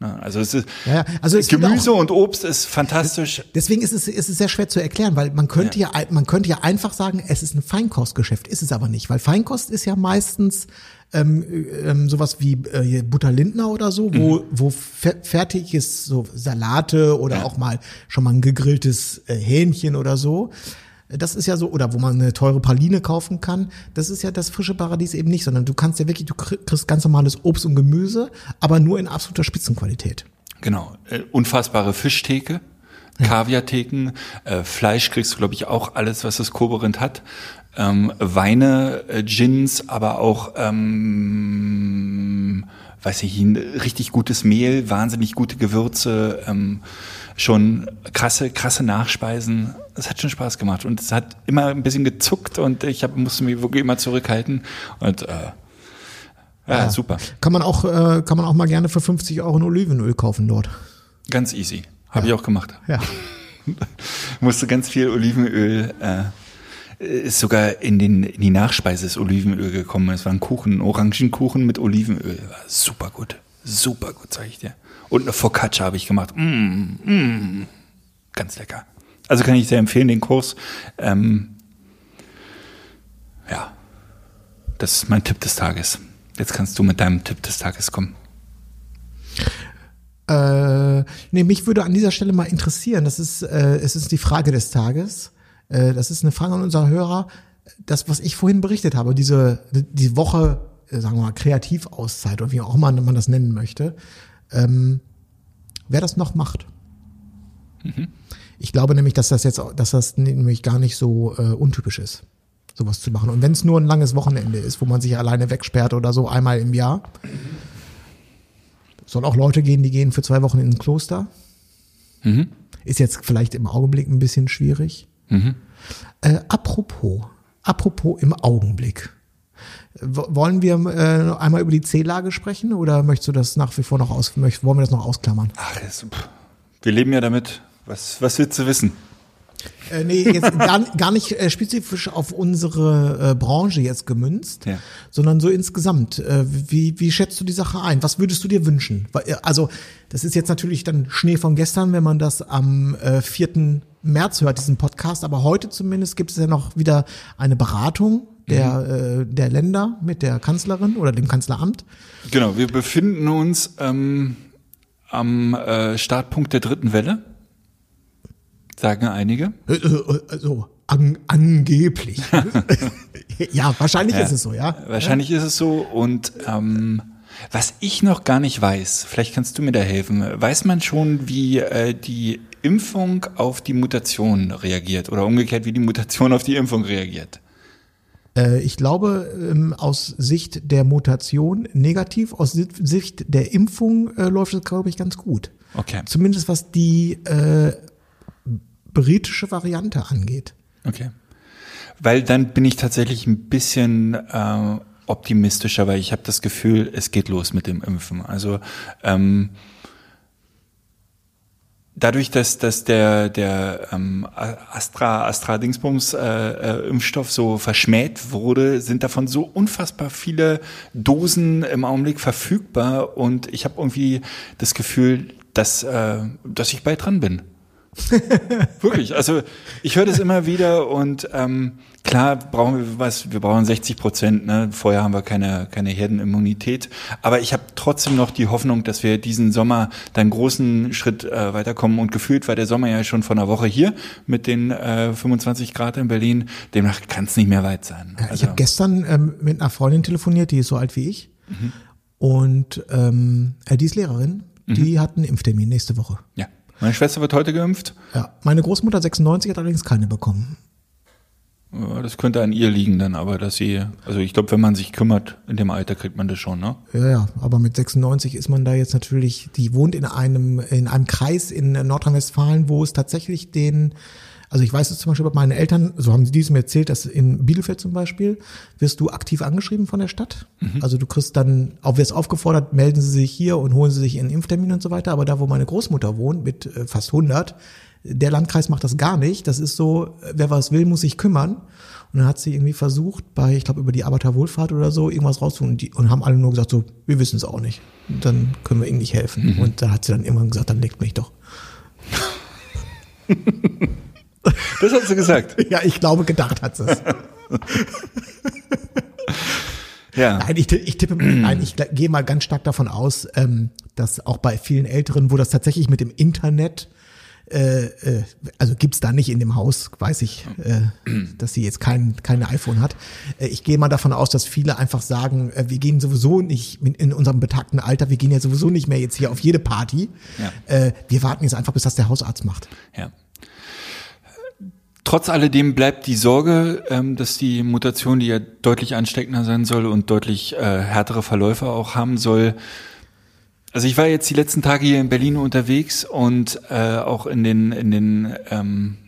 Ja. Also es ist, Ja, ja, also es Gemüse auch- und Obst ist fantastisch. Deswegen ist es, ist es sehr schwer zu erklären, weil man könnte ja. man könnte ja einfach sagen, es ist ein Feinkostgeschäft, ist es aber nicht, weil Feinkost ist ja meistens ähm, ähm, sowas wie äh, Butter Lindner oder so, wo wo fer fertig ist so Salate oder auch mal schon mal ein gegrilltes äh, Hähnchen oder so. Das ist ja so, oder wo man eine teure Praline kaufen kann. Das ist ja das frische Paradies eben nicht, sondern du kannst ja wirklich, du krie- kriegst ganz normales Obst und Gemüse, aber nur in absoluter Spitzenqualität. Genau. Äh, unfassbare Fischtheke, Kaviartheken, äh, Fleisch kriegst du, glaube ich, auch alles, was das Koberind hat. Ähm, Weine, äh, Gins, aber auch, ähm, weiß ich, richtig gutes Mehl, wahnsinnig gute Gewürze, ähm, schon krasse, krasse Nachspeisen. Es hat schon Spaß gemacht und es hat immer ein bisschen gezuckt und ich hab, musste mich wirklich immer zurückhalten und äh, ja, super. Kann man auch, äh, kann man auch mal gerne für 50 Euro ein Olivenöl kaufen dort. Ganz easy. Habe ich auch gemacht. Ja. musste ganz viel Olivenöl, äh, ist sogar in, den, in die Nachspeise ist Olivenöl gekommen. Es war ein Kuchen, ein Orangenkuchen mit Olivenöl. War super gut. Super gut, sag ich dir. Und eine Focaccia habe ich gemacht. Mm, mm, ganz lecker. Also kann ich sehr empfehlen, den Kurs. Ähm, ja, das ist mein Tipp des Tages. Jetzt kannst du mit deinem Tipp des Tages kommen. Äh, nee, mich würde an dieser Stelle mal interessieren, das ist, äh, es ist die Frage des Tages. Äh, das ist eine Frage an unsere Hörer. Das, was ich vorhin berichtet habe, diese, die Woche, äh, sagen wir mal, Kreativauszeit oder wie auch immer man das nennen möchte, ähm, wer das noch macht. Ich glaube nämlich, dass das jetzt, dass das nämlich gar nicht so äh, untypisch ist, sowas zu machen. Und wenn es nur ein langes Wochenende ist, wo man sich alleine wegsperrt oder so einmal im Jahr, soll auch Leute gehen, die gehen für zwei Wochen in ein Kloster. Ist jetzt vielleicht im Augenblick ein bisschen schwierig. Äh, apropos, apropos im Augenblick. W wollen wir äh, einmal über die C-Lage sprechen oder möchtest du das nach wie vor noch aus, möcht, wollen wir das noch ausklammern? Ach, das, wir leben ja damit. Was, was willst du wissen? Äh, nee, jetzt gar, gar nicht äh, spezifisch auf unsere äh, Branche jetzt gemünzt, Ja. sondern so insgesamt. Äh, wie, wie schätzt du die Sache ein? Was würdest du dir wünschen? Äh, Also, das ist jetzt natürlich dann Schnee von gestern, wenn man das am äh, 4. März hört, diesen Podcast, aber heute zumindest gibt es ja noch wieder eine Beratung der, äh, der Länder mit der Kanzlerin oder dem Kanzleramt. Genau, wir befinden uns ähm, am äh, Startpunkt der dritten Welle, sagen einige. Äh, äh, Also an, angeblich. ja, wahrscheinlich ist es so, ja. Wahrscheinlich ist es so. Und ähm, was ich noch gar nicht weiß, vielleicht kannst du mir da helfen, weiß man schon, wie äh, die Impfung auf die Mutation reagiert oder umgekehrt, wie die Mutation auf die Impfung reagiert? Äh, Ich glaube, ähm, aus Sicht der Mutation negativ, aus Si- Sicht der Impfung äh, läuft es, glaube ich, ganz gut. Okay. Zumindest was die äh, britische Variante angeht. Okay. Weil dann bin ich tatsächlich ein bisschen äh, optimistischer, weil ich habe das Gefühl, es geht los mit dem Impfen. Also ähm, dadurch, dass, dass der, der ähm, Astra, Astra Dingsbums äh, äh, Impfstoff so verschmäht wurde, sind davon so unfassbar viele Dosen im Augenblick verfügbar und ich habe irgendwie das Gefühl, dass, äh, dass ich bald dran bin. Wirklich, also ich höre das immer wieder und ähm, klar brauchen wir was, wir brauchen 60 Prozent, ne? vorher haben wir keine, keine Herdenimmunität, aber ich habe trotzdem noch die Hoffnung, dass wir diesen Sommer dann einen großen Schritt äh, weiterkommen und gefühlt war der Sommer ja schon vor einer Woche hier mit den äh, 25 Grad in Berlin, demnach kann es nicht mehr weit sein. Ja, ich Also, habe gestern ähm, mit einer Freundin telefoniert, die ist so alt wie ich. Und ähm, äh, die ist Lehrerin. Die hat einen Impftermin nächste Woche. ja. Meine Schwester wird heute geimpft. Ja, meine Großmutter 96 hat allerdings keine bekommen. Das könnte an ihr liegen dann, aber dass sie, also ich glaube, wenn man sich kümmert, in dem Alter kriegt man das schon, ne? Ja, ja, aber mit 96 ist man da jetzt natürlich, die wohnt in einem, in einem Kreis in Nordrhein-Westfalen, wo es tatsächlich den, also ich weiß es zum Beispiel bei meinen Eltern, so haben sie dies mir erzählt, dass in Bielefeld zum Beispiel wirst du aktiv angeschrieben von der Stadt. Also du kriegst dann, auch wirst aufgefordert, melden sie sich hier und holen sie sich ihren Impftermin und so weiter. Aber da, wo meine Großmutter wohnt, mit äh, fast 100, der Landkreis macht das gar nicht. Das ist so, wer was will, muss sich kümmern. Und dann hat sie irgendwie versucht, bei, ich glaube, über die Arbeiterwohlfahrt oder so, irgendwas rauszuholen. Und, die, und haben alle nur gesagt, so, wir wissen es auch nicht. Und dann können wir ihnen nicht helfen. Und da hat sie dann irgendwann gesagt, dann legt mich doch. Das hat sie gesagt. Ja, ich glaube, gedacht hat sie es. Ja. Nein, ich, ich tippe, nein, ich gehe mal ganz stark davon aus, ähm, dass auch bei vielen Älteren, wo das tatsächlich mit dem Internet, äh, äh, also gibt's da nicht in dem Haus, weiß ich, äh, dass sie jetzt kein, kein iPhone hat. Äh, ich gehe mal davon aus, dass viele einfach sagen, äh, wir gehen sowieso nicht in, in unserem betagten Alter, wir gehen ja sowieso nicht mehr jetzt hier auf jede Party. Ja. Äh, wir warten jetzt einfach, bis das der Hausarzt macht. Ja. Trotz alledem bleibt die Sorge, ähm, dass die Mutation, die ja deutlich ansteckender sein soll und deutlich äh, härtere Verläufe auch haben soll. Also ich war jetzt die letzten Tage hier in Berlin unterwegs und äh, auch in den in den ähm,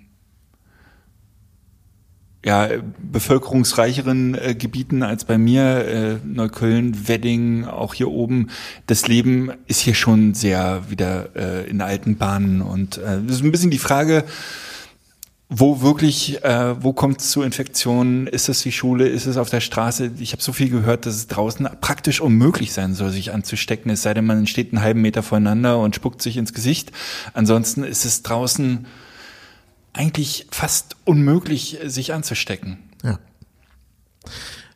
ja, bevölkerungsreicheren äh, Gebieten als bei mir, äh, Neukölln, Wedding, auch hier oben, das Leben ist hier schon sehr wieder äh, in alten Bahnen. Und äh, das ist ein bisschen die Frage, wo wirklich, äh, wo kommt es zu Infektionen? Ist es die Schule? Ist es auf der Straße? Ich habe so viel gehört, dass es draußen praktisch unmöglich sein soll, sich anzustecken. Es sei denn, man steht einen halben Meter voneinander und spuckt sich ins Gesicht. Ansonsten ist es draußen eigentlich fast unmöglich, sich anzustecken. Ja.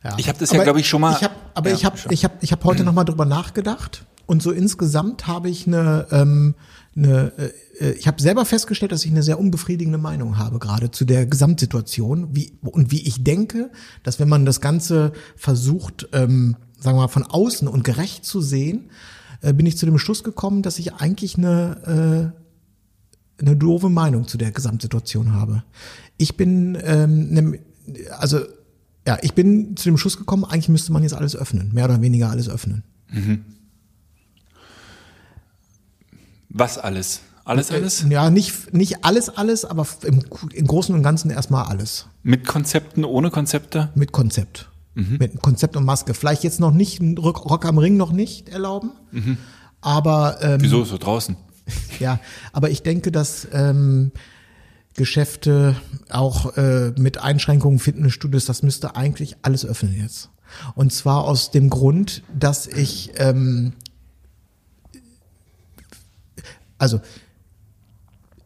ja. Ich habe das ja, Aber glaube ich, schon mal. Ich hab, aber Ja, ich habe ich hab, ich hab heute noch mal drüber nachgedacht und so insgesamt habe ich eine, ähm, eine äh, ich habe selber festgestellt, dass ich eine sehr unbefriedigende Meinung habe gerade zu der Gesamtsituation wie, und wie ich denke, dass wenn man das Ganze versucht, ähm, sagen wir mal, von außen und gerecht zu sehen, äh, bin ich zu dem Schluss gekommen, dass ich eigentlich eine äh, eine doofe Meinung zu der Gesamtsituation habe. Ich bin, ähm, ne, also ja, ich bin zu dem Schluss gekommen, eigentlich müsste man jetzt alles öffnen, mehr oder weniger alles öffnen. Was alles? Alles, alles? Äh, Ja, nicht, nicht alles, alles, aber im, im Großen und Ganzen erstmal alles. Mit Konzepten, ohne Konzepte? Mit Konzept. Mit Konzept und Maske. Vielleicht jetzt noch nicht, Rock, am Ring noch nicht erlauben. Aber ähm, Wieso so draußen? Ja, aber ich denke, dass ähm, Geschäfte auch äh, mit Einschränkungen, Fitnessstudios, das müsste eigentlich alles öffnen jetzt. Und zwar aus dem Grund, dass ich, ähm, also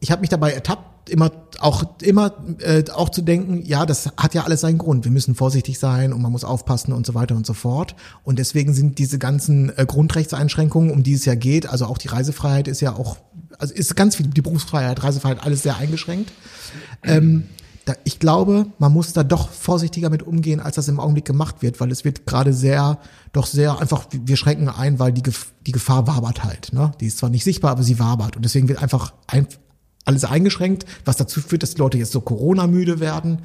ich habe mich dabei ertappt, immer auch immer äh, auch zu denken, ja, das hat ja alles seinen Grund. Wir müssen vorsichtig sein und man muss aufpassen und so weiter und so fort. Und deswegen sind diese ganzen äh, Grundrechtseinschränkungen, um die es ja geht, also auch die Reisefreiheit ist ja auch, also ist ganz viel die Berufsfreiheit, Reisefreiheit, alles sehr eingeschränkt. Ähm, da, ich glaube, man muss da doch vorsichtiger mit umgehen, als das im Augenblick gemacht wird, weil es wird gerade sehr, doch sehr einfach, wir schränken ein, weil die, die Gefahr wabert halt. Ne? Die ist zwar nicht sichtbar, aber sie wabert. Und deswegen wird einfach ein, alles eingeschränkt, was dazu führt, dass die Leute jetzt so Corona-müde werden.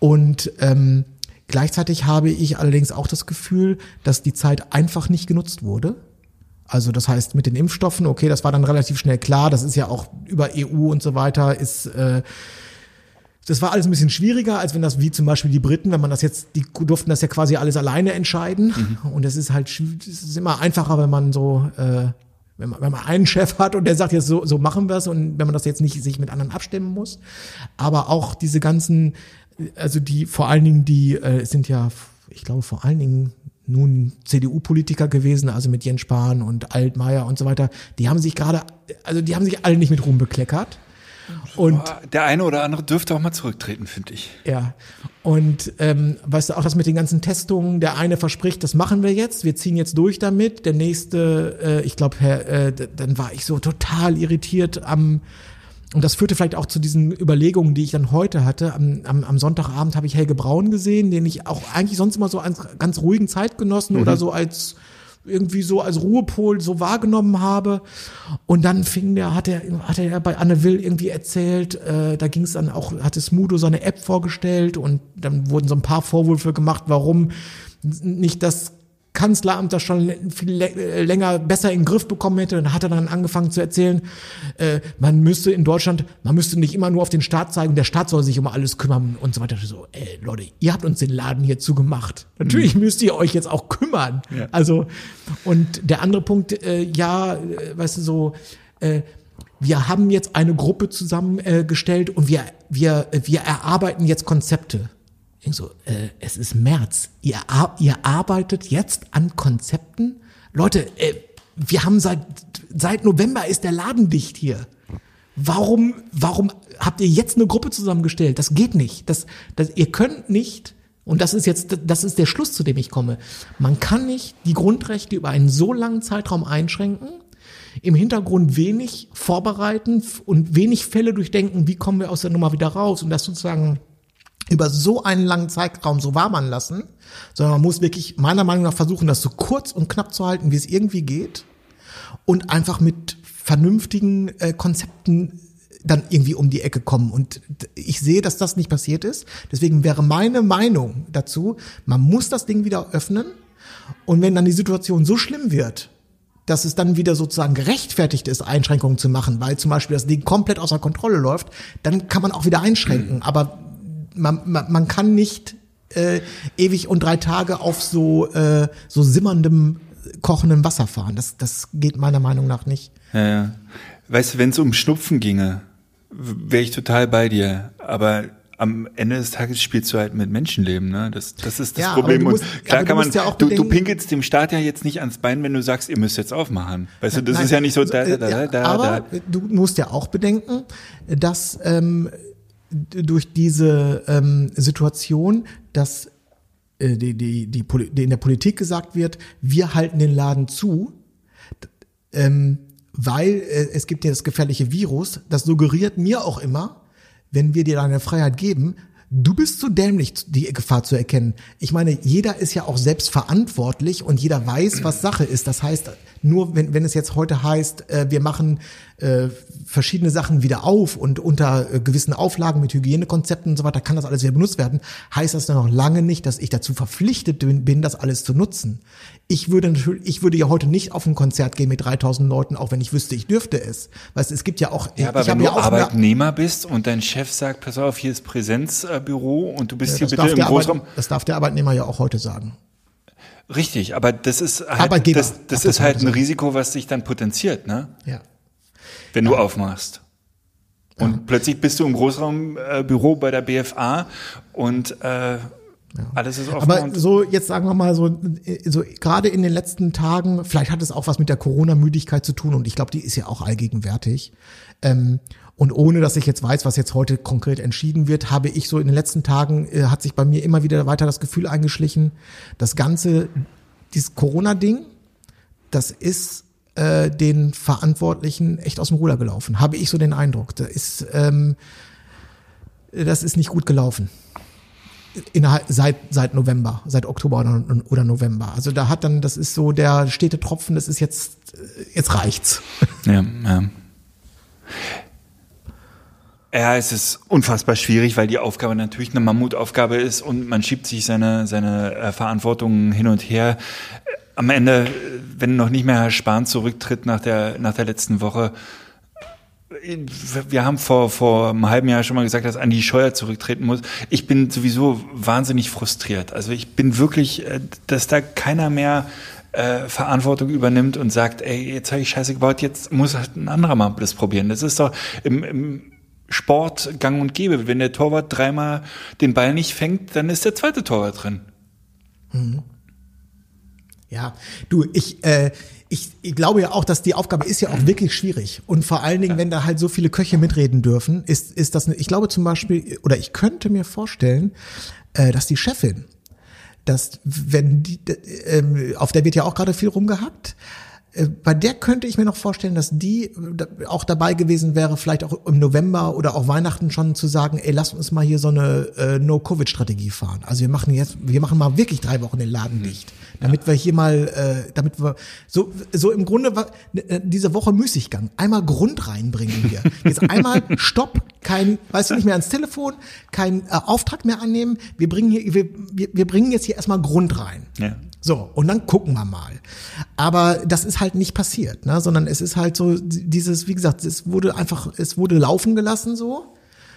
Und ähm, gleichzeitig habe ich allerdings auch das Gefühl, dass die Zeit einfach nicht genutzt wurde. Also das heißt mit den Impfstoffen, okay, das war dann relativ schnell klar, das ist ja auch über EU und so weiter, ist äh, das war alles ein bisschen schwieriger, als wenn das wie zum Beispiel die Briten, wenn man das jetzt, die durften das ja quasi alles alleine entscheiden. Und es ist halt, es ist immer einfacher, wenn man so, äh, wenn man, wenn man einen Chef hat und der sagt jetzt so, so machen wir es und wenn man das jetzt nicht sich mit anderen abstimmen muss. Aber auch diese ganzen, also die, vor allen Dingen die, äh, sind ja, ich glaube vor allen Dingen nun CDU-Politiker gewesen, also mit Jens Spahn und Altmaier und so weiter, die haben sich gerade, also die haben sich alle nicht mit Ruhm bekleckert. Und Der eine oder andere dürfte auch mal zurücktreten, finde ich. ja, und ähm, weißt du auch das mit den ganzen Testungen, der eine verspricht, das machen wir jetzt, wir ziehen jetzt durch damit, der nächste, äh, ich glaube, äh, dann war ich so total irritiert am und das führte vielleicht auch zu diesen Überlegungen, die ich dann heute hatte. Am, am, am Sonntagabend habe ich Helge Braun gesehen, den ich auch eigentlich sonst immer so als ganz ruhigen Zeitgenossen oder so als irgendwie so als Ruhepol so wahrgenommen habe. Und dann fing der, hat er, hat er bei Anne Will irgendwie erzählt, äh, da ging es dann auch, hatte Smudo seine App vorgestellt und dann wurden so ein paar Vorwürfe gemacht, warum nicht das Kanzleramt das schon viel lä- länger besser in den Griff bekommen hätte. Dann hat er dann angefangen zu erzählen, äh, man müsste in Deutschland, man müsste nicht immer nur auf den Staat zeigen, der Staat soll sich um alles kümmern und so weiter. So, ey, Leute, ihr habt uns den Laden hier zugemacht. Natürlich müsst ihr euch jetzt auch kümmern. Ja. Also, und der andere Punkt, äh, ja, äh, weißt du, so, äh, wir haben jetzt eine Gruppe zusammengestellt äh, gestellt und wir, wir, äh, wir erarbeiten jetzt Konzepte. Ich denk so, äh, es ist März. Ihr, ihr arbeitet jetzt an Konzepten? Leute, äh, wir haben seit, seit November ist der Laden dicht hier. Warum, warum habt ihr jetzt eine Gruppe zusammengestellt? Das geht nicht. Das, das, ihr könnt nicht, und das ist jetzt, das ist der Schluss, zu dem ich komme. Man kann nicht die Grundrechte über einen so langen Zeitraum einschränken, im Hintergrund wenig vorbereiten und wenig Fälle durchdenken, wie kommen wir aus der Nummer wieder raus und das sozusagen über so einen langen Zeitraum so warm lassen, sondern man muss wirklich meiner Meinung nach versuchen, das so kurz und knapp zu halten, wie es irgendwie geht und einfach mit vernünftigen äh, Konzepten dann irgendwie um die Ecke kommen. Und ich sehe, dass das nicht passiert ist. Deswegen wäre meine Meinung dazu, man muss das Ding wieder öffnen. Und wenn dann die Situation so schlimm wird, dass es dann wieder sozusagen gerechtfertigt ist, Einschränkungen zu machen, weil zum Beispiel das Ding komplett außer Kontrolle läuft, dann kann man auch wieder einschränken. Aber man, man, man kann nicht äh, ewig und drei Tage auf so, äh, so simmerndem, kochendem Wasser fahren. Das, das geht meiner Meinung nach nicht. Ja, ja. Weißt du, wenn es um Schnupfen ginge, wäre ich total bei dir. Aber am Ende des Tages spielst du halt mit Menschenleben, ne? Das, das ist das Ja, Problem. du musst- Und klar kann man, ja auch du, du pinkelst dem Staat ja jetzt nicht ans Bein, wenn du sagst, ihr müsst jetzt aufmachen. Weißt du, das Nein, ist ja nicht so da, da, da, ja, da, aber da. du musst ja auch bedenken, dass ähm, durch diese ähm, Situation, dass äh, die, die, die, die in der Politik gesagt wird, wir halten den Laden zu, ähm, weil äh, es gibt ja das gefährliche Virus, das suggeriert mir auch immer, wenn wir dir deine Freiheit geben, du bist zu dämlich, die Gefahr zu erkennen. Ich meine, jeder ist ja auch selbst verantwortlich und jeder weiß, was Sache ist. Das heißt, nur wenn, wenn es jetzt heute heißt, äh, wir machen äh, verschiedene Sachen wieder auf und unter äh, gewissen Auflagen mit Hygienekonzepten und so weiter kann das alles wieder benutzt werden, heißt das noch lange nicht, dass ich dazu verpflichtet bin, bin, das alles zu nutzen. Ich würde natürlich, ich würde ja heute nicht auf ein Konzert gehen mit 3000 Leuten, auch wenn ich wüsste, ich dürfte es. Weißt, du, es gibt ja auch, Ja, aber wenn du ja Arbeitnehmer bist und dein Chef sagt, pass auf, hier ist Präsenzbüro und du bist hier das bitte im Großraum. Arbeit, das darf der Arbeitnehmer ja auch heute sagen. Richtig, aber das ist halt, das, das das ist halt ein. Risiko, was sich dann potenziert, ne? Ja. Wenn du aufmachst. Und plötzlich bist du im Großraumbüro bei der BFA und äh, alles ist offen. Aber so, jetzt sagen wir mal so, so gerade in den letzten Tagen, vielleicht hat es auch was mit der Corona-Müdigkeit zu tun und ich glaube, die ist ja auch allgegenwärtig. Ähm, und ohne dass ich jetzt weiß, was jetzt heute konkret entschieden wird, habe ich so in den letzten Tagen, äh, hat sich bei mir immer wieder weiter das Gefühl eingeschlichen, das ganze, dieses Corona-Ding, das ist äh, den Verantwortlichen echt aus dem Ruder gelaufen. Habe ich so den Eindruck. Da ist, ähm, das ist nicht gut gelaufen innerhalb seit seit November, seit Oktober oder, oder November. Also da hat dann, das ist so der stete Tropfen, das ist jetzt äh, jetzt reicht's. ja, ja. Ja, es ist unfassbar schwierig, weil die Aufgabe natürlich eine Mammutaufgabe ist und man schiebt sich seine, seine äh, Verantwortung hin und her. Am Ende, wenn noch nicht mehr Herr Spahn zurücktritt nach der, nach der letzten Woche, wir haben vor, vor einem halben Jahr schon mal gesagt, dass Andi Scheuer zurücktreten muss. Ich bin sowieso wahnsinnig frustriert. Also ich bin wirklich, äh, dass da keiner mehr äh, Verantwortung übernimmt und sagt, ey, jetzt habe ich Scheiße gebaut, jetzt muss halt ein anderer mal das probieren. Das ist doch im, im Sport gang und gäbe. Wenn der Torwart dreimal den Ball nicht fängt, dann ist der zweite Torwart drin. Ja, du, ich, äh, ich, ich glaube ja auch, dass die Aufgabe ist ja auch wirklich schwierig. Und vor allen Dingen, wenn da halt so viele Köche mitreden dürfen, ist, ist das, eine, ich glaube zum Beispiel, oder ich könnte mir vorstellen, äh, dass die Chefin, dass wenn die, äh, auf der wird ja auch gerade viel rumgehackt, Bei der könnte ich mir noch vorstellen, dass die äh, auch dabei gewesen wäre, vielleicht auch im November oder auch Weihnachten schon zu sagen, ey, lass uns mal hier so eine äh, No-Covid-Strategie fahren. Also wir machen jetzt, wir machen mal wirklich drei Wochen den Laden dicht, damit wir hier mal, äh, damit wir so so im Grunde war, äh, diese Woche Müßiggang, einmal Grund reinbringen hier. Jetzt einmal Stopp, kein, weißt du nicht mehr ans Telefon, kein äh, Auftrag mehr annehmen. Wir bringen hier, wir, wir, wir bringen jetzt hier erstmal Grund rein. Ja. So, und dann gucken wir mal. Aber das ist halt nicht passiert, ne? sondern es ist halt so dieses, wie gesagt, es wurde einfach, es wurde laufen gelassen so.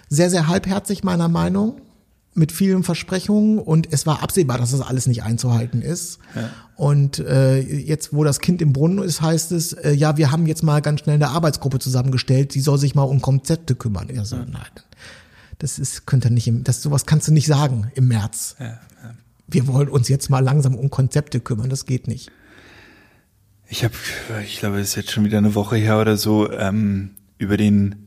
Sehr, sehr halbherzig meiner Meinung. Mit vielen Versprechungen und es war absehbar, dass das alles nicht einzuhalten ist. Und äh, jetzt, wo das Kind im Brunnen ist, heißt es, äh, ja, wir haben jetzt mal ganz schnell eine Arbeitsgruppe zusammengestellt, die soll sich mal um Konzepte kümmern. Ja, so, nein, das ist, könnte nicht im, das sowas kannst du nicht sagen im März wir wollen uns jetzt mal langsam um Konzepte kümmern, das geht nicht. Ich habe, ich glaube, es ist jetzt schon wieder eine Woche her oder so, ähm, über den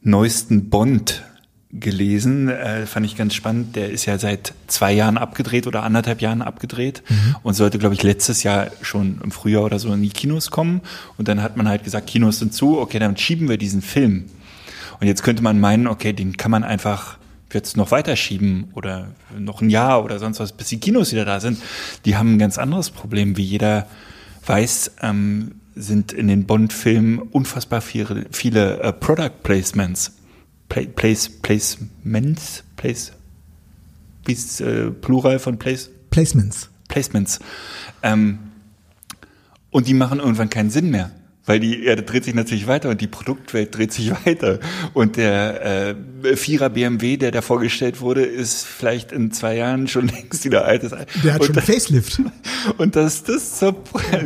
neuesten Bond gelesen. Äh, fand ich ganz spannend. Der ist ja seit zwei Jahren abgedreht oder anderthalb Jahren abgedreht und sollte, glaube ich, letztes Jahr schon im Frühjahr oder so in die Kinos kommen. Und dann hat man halt gesagt, Kinos sind zu, okay, dann schieben wir diesen Film. Und jetzt könnte man meinen, okay, den kann man einfach jetzt noch weiterschieben oder noch ein Jahr oder sonst was, bis die Kinos wieder da sind. Die haben ein ganz anderes Problem, wie jeder weiß, ähm, sind in den Bond-Filmen unfassbar viele, viele äh, Product Placements. Pla place, placements? Place, wie ist äh, Plural von Place? Placements. Placements. Ähm, und die machen irgendwann keinen Sinn mehr. Weil die Erde dreht sich natürlich weiter und die Produktwelt dreht sich weiter. Und der äh, Vierer BMW, der da vorgestellt wurde, ist vielleicht in zwei Jahren schon längst wieder altes. Der hat und schon das- Facelift. Und dass das zur,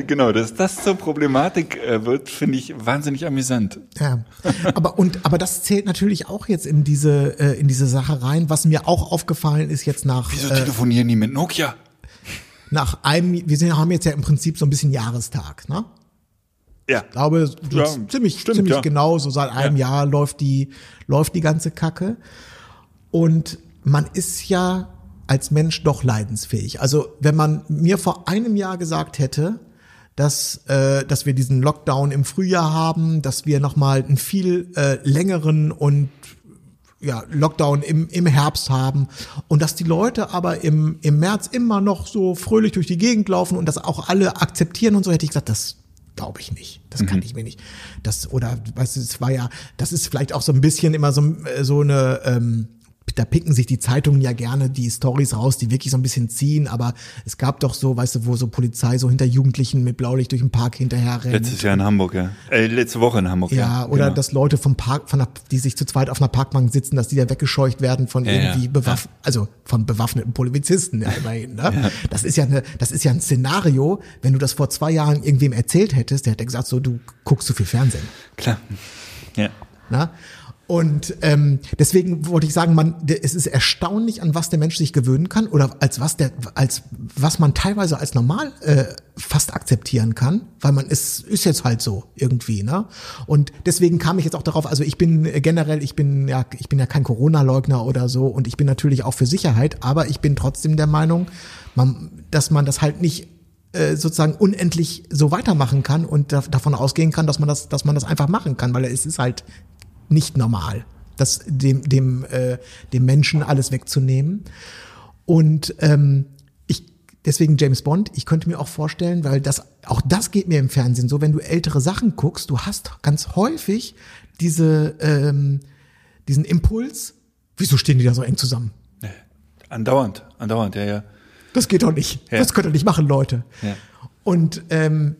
genau, dass das zur Problematik äh, wird, finde ich wahnsinnig amüsant. Ja. Aber, und, aber das zählt natürlich auch jetzt in diese, äh, in diese Sache rein. Was mir auch aufgefallen ist jetzt nach, Wieso äh, telefonieren die mit Nokia? nach einem, wir sind, haben jetzt ja im Prinzip so ein bisschen Jahrestag, ne? Ja. Ich glaube, Ja, ziemlich, stimmt, ziemlich ja. genau, so seit einem Jahr läuft die, läuft die ganze Kacke. Und man ist ja als Mensch doch leidensfähig. Also wenn man mir vor einem Jahr gesagt hätte, dass, äh, dass wir diesen Lockdown im Frühjahr haben, dass wir nochmal einen viel äh, längeren und ja, Lockdown im, im Herbst haben und dass die Leute aber im, im März immer noch so fröhlich durch die Gegend laufen und das auch alle akzeptieren und so, hätte ich gesagt, das glaube ich nicht. Das kann ich mir nicht. Das, oder, weißt du, es war ja, das ist vielleicht auch so ein bisschen immer so, äh, so eine, ähm, da picken sich die Zeitungen ja gerne die Stories raus, die wirklich so ein bisschen ziehen, aber es gab doch so, weißt du, wo so Polizei so hinter Jugendlichen mit Blaulicht durch den Park hinterher rennt. Letztes Jahr in Hamburg, ja. Äh, letzte Woche in Hamburg, ja. Ja, oder genau. dass Leute vom Park, von der, die sich zu zweit auf einer Parkbank sitzen, dass die da weggescheucht werden von Ja, irgendwie ja, bewaff also von bewaffneten Polizisten, ja, immerhin, ne? Das ist ja eine, das ist ja ein Szenario, wenn du das vor zwei Jahren irgendwem erzählt hättest, der hätte gesagt, so, du guckst zu viel Fernsehen. Klar. Ja. Ne? Und ähm, deswegen wollte ich sagen, man, es ist erstaunlich, an was der Mensch sich gewöhnen kann oder als was der, als was man teilweise als normal äh, fast akzeptieren kann, weil man ist ist jetzt halt so irgendwie, ne? Und deswegen kam ich jetzt auch darauf. Also ich bin äh, generell, ich bin ja, ich bin ja kein Corona-Leugner oder so und ich bin natürlich auch für Sicherheit, aber ich bin trotzdem der Meinung, man, dass man das halt nicht äh, sozusagen unendlich so weitermachen kann und da, davon ausgehen kann, dass man das, dass man das einfach machen kann, weil es ist halt nicht normal, das dem dem äh, dem Menschen alles wegzunehmen. Und ähm, ich deswegen James Bond. Ich könnte mir auch vorstellen, weil das auch das geht mir im Fernsehen so, wenn du ältere Sachen guckst, du hast ganz häufig diese ähm, diesen Impuls. Wieso stehen die da so eng zusammen? Andauernd, andauernd, ja, ja. Das geht doch nicht. Ja. Das könnt ihr nicht machen, Leute. Ja. Und ähm,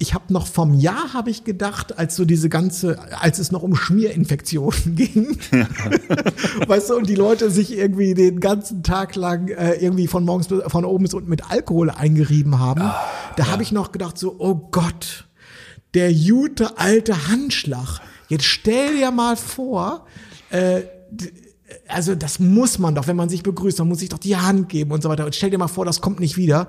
ich habe noch vom Jahr habe ich gedacht, als so diese ganze, als es noch um Schmierinfektionen ging, weißt du, und die Leute sich irgendwie den ganzen Tag lang äh, irgendwie von morgens bis, von oben bis unten mit Alkohol eingerieben haben, da habe ich noch gedacht so, oh Gott, der gute alte Handschlag. Jetzt stell dir mal vor, äh, also das muss man doch, wenn man sich begrüßt, man muss sich doch die Hand geben und so weiter. Und stell dir mal vor, das kommt nicht wieder.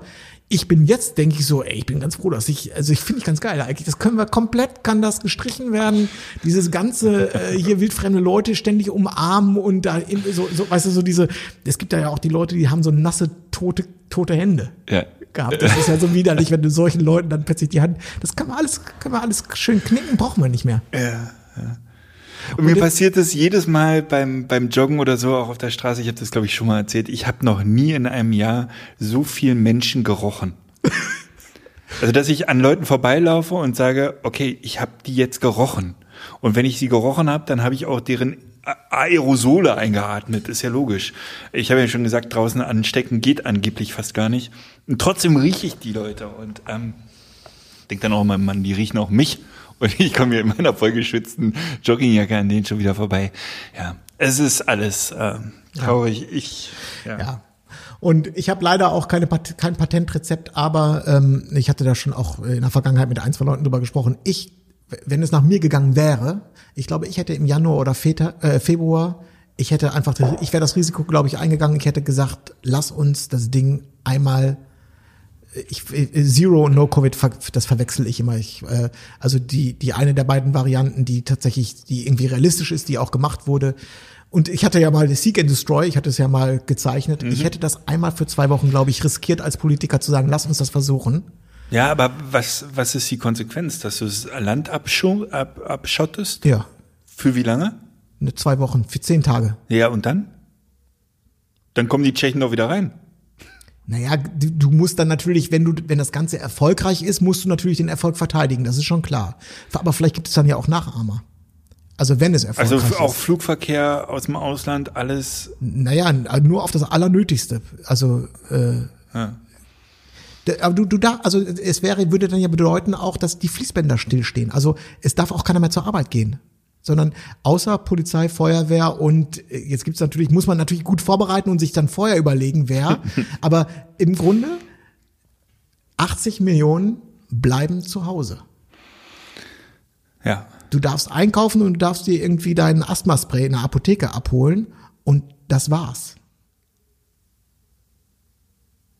Ich bin jetzt, denke ich so, ey, ich bin ganz froh, dass ich, also ich finde ich ganz geil eigentlich. Das können wir komplett, kann das gestrichen werden. Dieses ganze äh, hier wildfremde Leute ständig umarmen und da in, so, so, weißt du, so diese, es gibt da ja auch die Leute, die haben so nasse, tote, tote Hände. Ja, gehabt. Das ist ja so widerlich, wenn du solchen Leuten dann plötzlich die Hand, das kann man alles, kann man alles schön knicken, braucht man nicht mehr. Und mir passiert das jedes Mal beim, beim Joggen oder so, auch auf der Straße, ich habe das glaube ich schon mal erzählt, ich habe noch nie in einem Jahr so viel Menschen gerochen. Also, dass ich an Leuten vorbeilaufe und sage, okay, ich habe die jetzt gerochen. Und wenn ich sie gerochen habe, dann habe ich auch deren Aerosole eingeatmet, ist ja logisch. Ich habe ja schon gesagt, draußen anstecken geht angeblich fast gar nicht. Und trotzdem rieche ich die Leute und ähm, denke dann auch mal, Mann, die riechen auch mich. Und ich komme hier in meiner vollgeschützten Joggingjacke an denen schon wieder vorbei. Ja, es ist alles ähm, traurig. Ich, ja. Ja. Und ich habe leider auch keine, Pat- kein Patentrezept, aber ähm, ich hatte da schon auch in der Vergangenheit mit ein, zwei Leuten drüber gesprochen. Ich, wenn es nach mir gegangen wäre, ich glaube, ich hätte im Januar oder Feta, äh, Februar, ich hätte einfach, ich wäre das Risiko, glaube ich, eingegangen. Ich hätte gesagt, lass uns das Ding einmal ich, äh, Zero und No Covid, das verwechsel ich immer. Ich, äh, also die, die eine der beiden Varianten, die tatsächlich, die irgendwie realistisch ist, die auch gemacht wurde. Und ich hatte ja mal das Seek and Destroy, ich hatte es ja mal gezeichnet. Ich hätte das einmal für zwei Wochen, glaube ich, riskiert als Politiker zu sagen, lass uns das versuchen. ja, aber was, was ist die Konsequenz? Dass du das Land ab, abschottest? Ja, Für wie lange? ne, zwei Wochen, für zehn Tage. Ja, und dann? Dann kommen die Tschechen doch wieder rein. Naja, du, du musst dann natürlich, wenn du, wenn das Ganze erfolgreich ist, musst du natürlich den Erfolg verteidigen, das ist schon klar. Aber vielleicht gibt es dann ja auch Nachahmer. Also wenn es Also erfolgreich f- auch ist. Flugverkehr aus dem Ausland, alles. Naja, nur auf das Allernötigste. Also, äh, Ja. aber du, du da, also es wäre, würde dann ja bedeuten auch, dass die Fließbänder stillstehen. Also es darf auch keiner mehr zur Arbeit gehen. Sondern außer Polizei, Feuerwehr und äh, jetzt gibt's natürlich, muss man natürlich gut vorbereiten und sich dann vorher überlegen, wer. aber im Grunde 80 Millionen bleiben zu Hause. Ja. Du darfst einkaufen und du darfst dir irgendwie deinen Asthmaspray in der Apotheke abholen und das war's.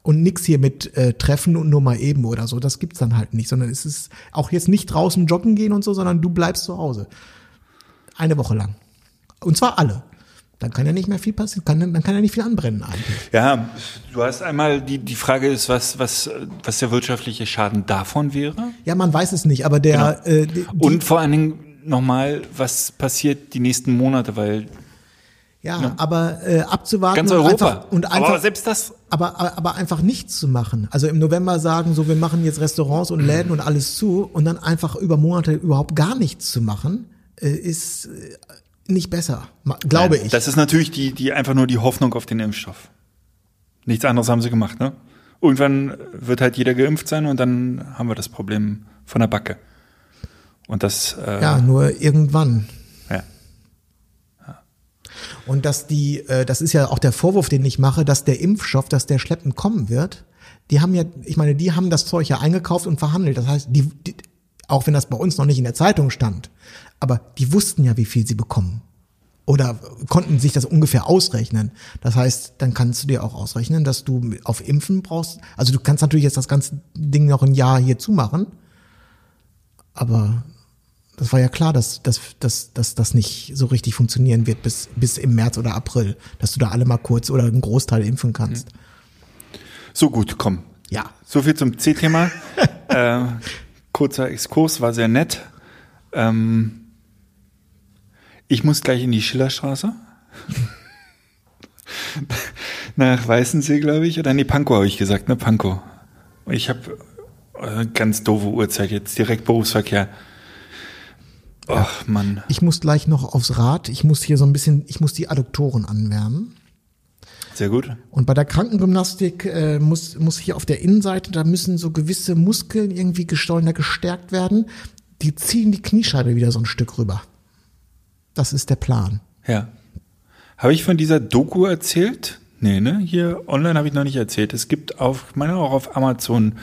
Und nix hier mit äh, Treffen und nur mal eben oder so, das gibt's dann halt nicht, sondern es ist auch jetzt nicht draußen joggen gehen und so, sondern du bleibst zu Hause. Eine Woche lang. Und zwar alle. Dann kann ja nicht mehr viel passieren, kann, dann kann ja nicht viel anbrennen eigentlich. Ja, du hast einmal, die, die Frage ist, was, was, was der wirtschaftliche Schaden davon wäre. Ja, man weiß es nicht, aber der äh, die, Und vor allen Dingen nochmal, was passiert die nächsten Monate, weil ja, aber äh, abzuwarten ganz und Europa. einfach, und einfach Aber selbst das, aber, aber, aber einfach nichts zu machen. Also im November sagen, so wir machen jetzt Restaurants und Läden und alles zu und dann einfach über Monate überhaupt gar nichts zu machen, ist äh, nicht besser, glaube ich. das ist natürlich die, die einfach nur die Hoffnung auf den Impfstoff. Nichts anderes haben sie gemacht, ne? Irgendwann wird halt jeder geimpft sein und dann haben wir das Problem von der Backe. Und das, äh, ja, nur irgendwann. ja. Und dass die, äh, das ist ja auch der Vorwurf, den ich mache, dass der Impfstoff, dass der schleppend kommen wird. Die haben ja, ich meine, die haben das Zeug ja eingekauft und verhandelt. Das heißt, die, die auch wenn das bei uns noch nicht in der Zeitung stand, aber die wussten ja, wie viel sie bekommen. Oder konnten sich das ungefähr ausrechnen. Das heißt, dann kannst du dir auch ausrechnen, dass du auf Impfen brauchst. Also du kannst natürlich jetzt das ganze Ding noch ein Jahr hier zumachen. Aber das war ja klar, dass, dass, dass, dass das nicht so richtig funktionieren wird bis, bis im März oder April, dass du da alle mal kurz oder einen Großteil impfen kannst. So gut, komm. Ja. So viel zum C-Thema. äh, kurzer Exkurs, war sehr nett. Ähm, ich muss gleich in die Schillerstraße. Nach Weißensee, glaube ich. Oder nee, Pankow habe ich gesagt, ne? Pankow. Ich habe äh, ganz doofe Uhrzeit jetzt, direkt Berufsverkehr. Ach, Mann. Ich muss gleich noch aufs Rad. Ich muss hier so ein bisschen, ich muss die Adduktoren anwärmen. Sehr gut. Und bei der Krankengymnastik äh, muss, muss hier auf der Innenseite, da müssen so gewisse Muskeln irgendwie gesteuernder gestärkt werden. Die ziehen die Kniescheibe wieder so ein Stück rüber. Das ist der Plan. Ja. Habe ich von dieser Doku erzählt? Nee, ne? Hier online habe ich noch nicht erzählt. Es gibt auf, ich meine auch auf Amazon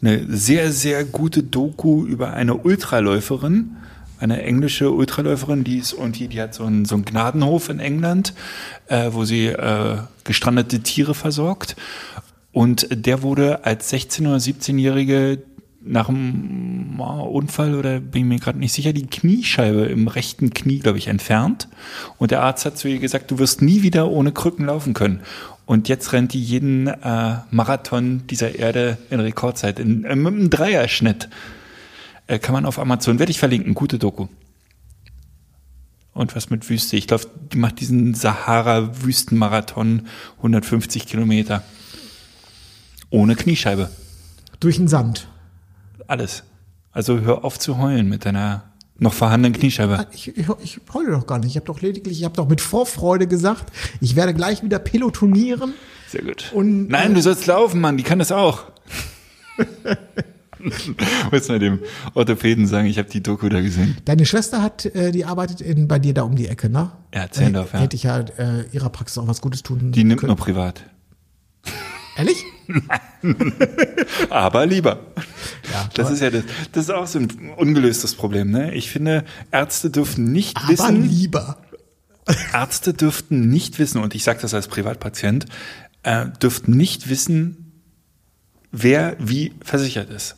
eine sehr, sehr gute Doku über eine Ultraläuferin, eine englische Ultraläuferin, die ist irgendwie, die hat so einen, so einen Gnadenhof in England, äh, wo sie äh, gestrandete Tiere versorgt. Und der wurde als 16- oder 17-Jährige nach einem Unfall oder bin ich mir gerade nicht sicher, die Kniescheibe im rechten Knie, glaube ich, entfernt. Und der Arzt hat zu ihr gesagt, du wirst nie wieder ohne Krücken laufen können. Und jetzt rennt die jeden äh, Marathon dieser Erde in Rekordzeit, in, äh, mit einem Dreierschnitt. Äh, kann man auf Amazon, werde ich verlinken, gute Doku. Und was mit Wüste? Ich glaube, die macht diesen Sahara-Wüstenmarathon 150 Kilometer. Ohne Kniescheibe. Durch den Sand. Alles. Also hör auf zu heulen mit deiner noch vorhandenen Kniescheibe. Ich, ich, ich heule doch gar nicht. Ich habe doch lediglich, ich habe doch mit Vorfreude gesagt, ich werde gleich wieder pelotonieren. Sehr gut. Und, Nein, äh, du sollst laufen, Mann, die kann das auch. Muss mal dem Orthopäden sagen, ich habe die Doku da gesehen. Deine Schwester hat, äh, die arbeitet in, bei dir da um die Ecke, ne? Ja, Zehndorf, Äh, ja. Hätte ich ja äh, ihrer Praxis auch was Gutes tun Die nimmt können. nur privat. Ehrlich? Aber lieber. Ja, Das ist ja das, das ist auch so ein ungelöstes Problem, ne? Ich finde, Ärzte dürfen nicht Aber wissen, lieber. Ärzte dürften nicht wissen, und ich sage das als Privatpatient, äh, dürften nicht wissen, wer wie versichert ist.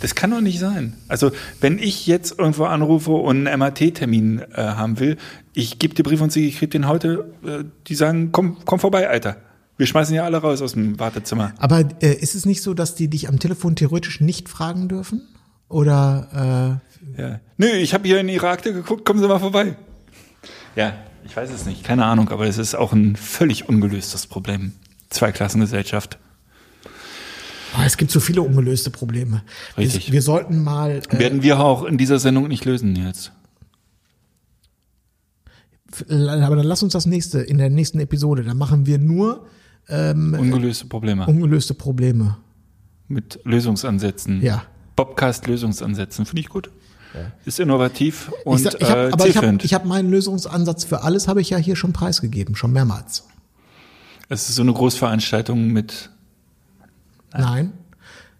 Das kann doch nicht sein. Also, wenn ich jetzt irgendwo anrufe und einen MAT-Termin äh, haben will, ich gebe dir Brief und Siegel, ich krieg den heute, äh, die sagen, komm, komm vorbei, Alter. Wir schmeißen ja alle raus aus dem Wartezimmer. Aber äh, ist es nicht so, dass die dich am Telefon theoretisch nicht fragen dürfen? Oder Ja. Nö, ich habe hier in Ihre Akte geguckt, kommen Sie mal vorbei. Ja, ich weiß es nicht, keine Ahnung, aber es ist auch ein völlig ungelöstes Problem. Zweiklassengesellschaft. Oh, es gibt so viele ungelöste Probleme. Richtig. Wir, wir sollten mal. Äh, Werden wir auch in dieser Sendung nicht lösen jetzt. aber dann lass uns das nächste in der nächsten Episode. Da machen wir nur Ungelöste Probleme. ungelöste Probleme. Mit Lösungsansätzen. Ja. Bobcast Lösungsansätzen. Finde ich gut. Ist innovativ und ich, sag- ich hab, äh, aber ich habe zielführend. ich hab meinen Lösungsansatz für alles habe ich ja hier schon preisgegeben, schon mehrmals. es ist so eine Großveranstaltung mit Nein.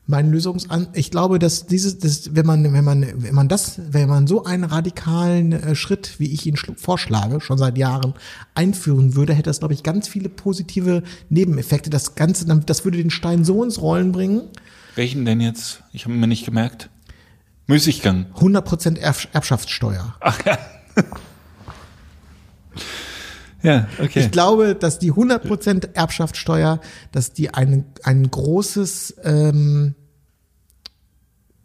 Mein Lösungsansatz, ich glaube, dass dieses, das, wenn man, wenn man, wenn man das, wenn man so einen radikalen äh, Schritt, wie ich ihn vorschlage, schon seit Jahren einführen würde, hätte das, glaube ich, ganz viele positive Nebeneffekte. Das Ganze, das würde den Stein so ins Rollen bringen. welchen denn jetzt? Ich habe mir nicht gemerkt. Müßiggang. 100% Erb Erbschaftssteuer. Ja, okay. Ich glaube, dass die 100% Erbschaftssteuer, dass die ein, ein großes, ähm,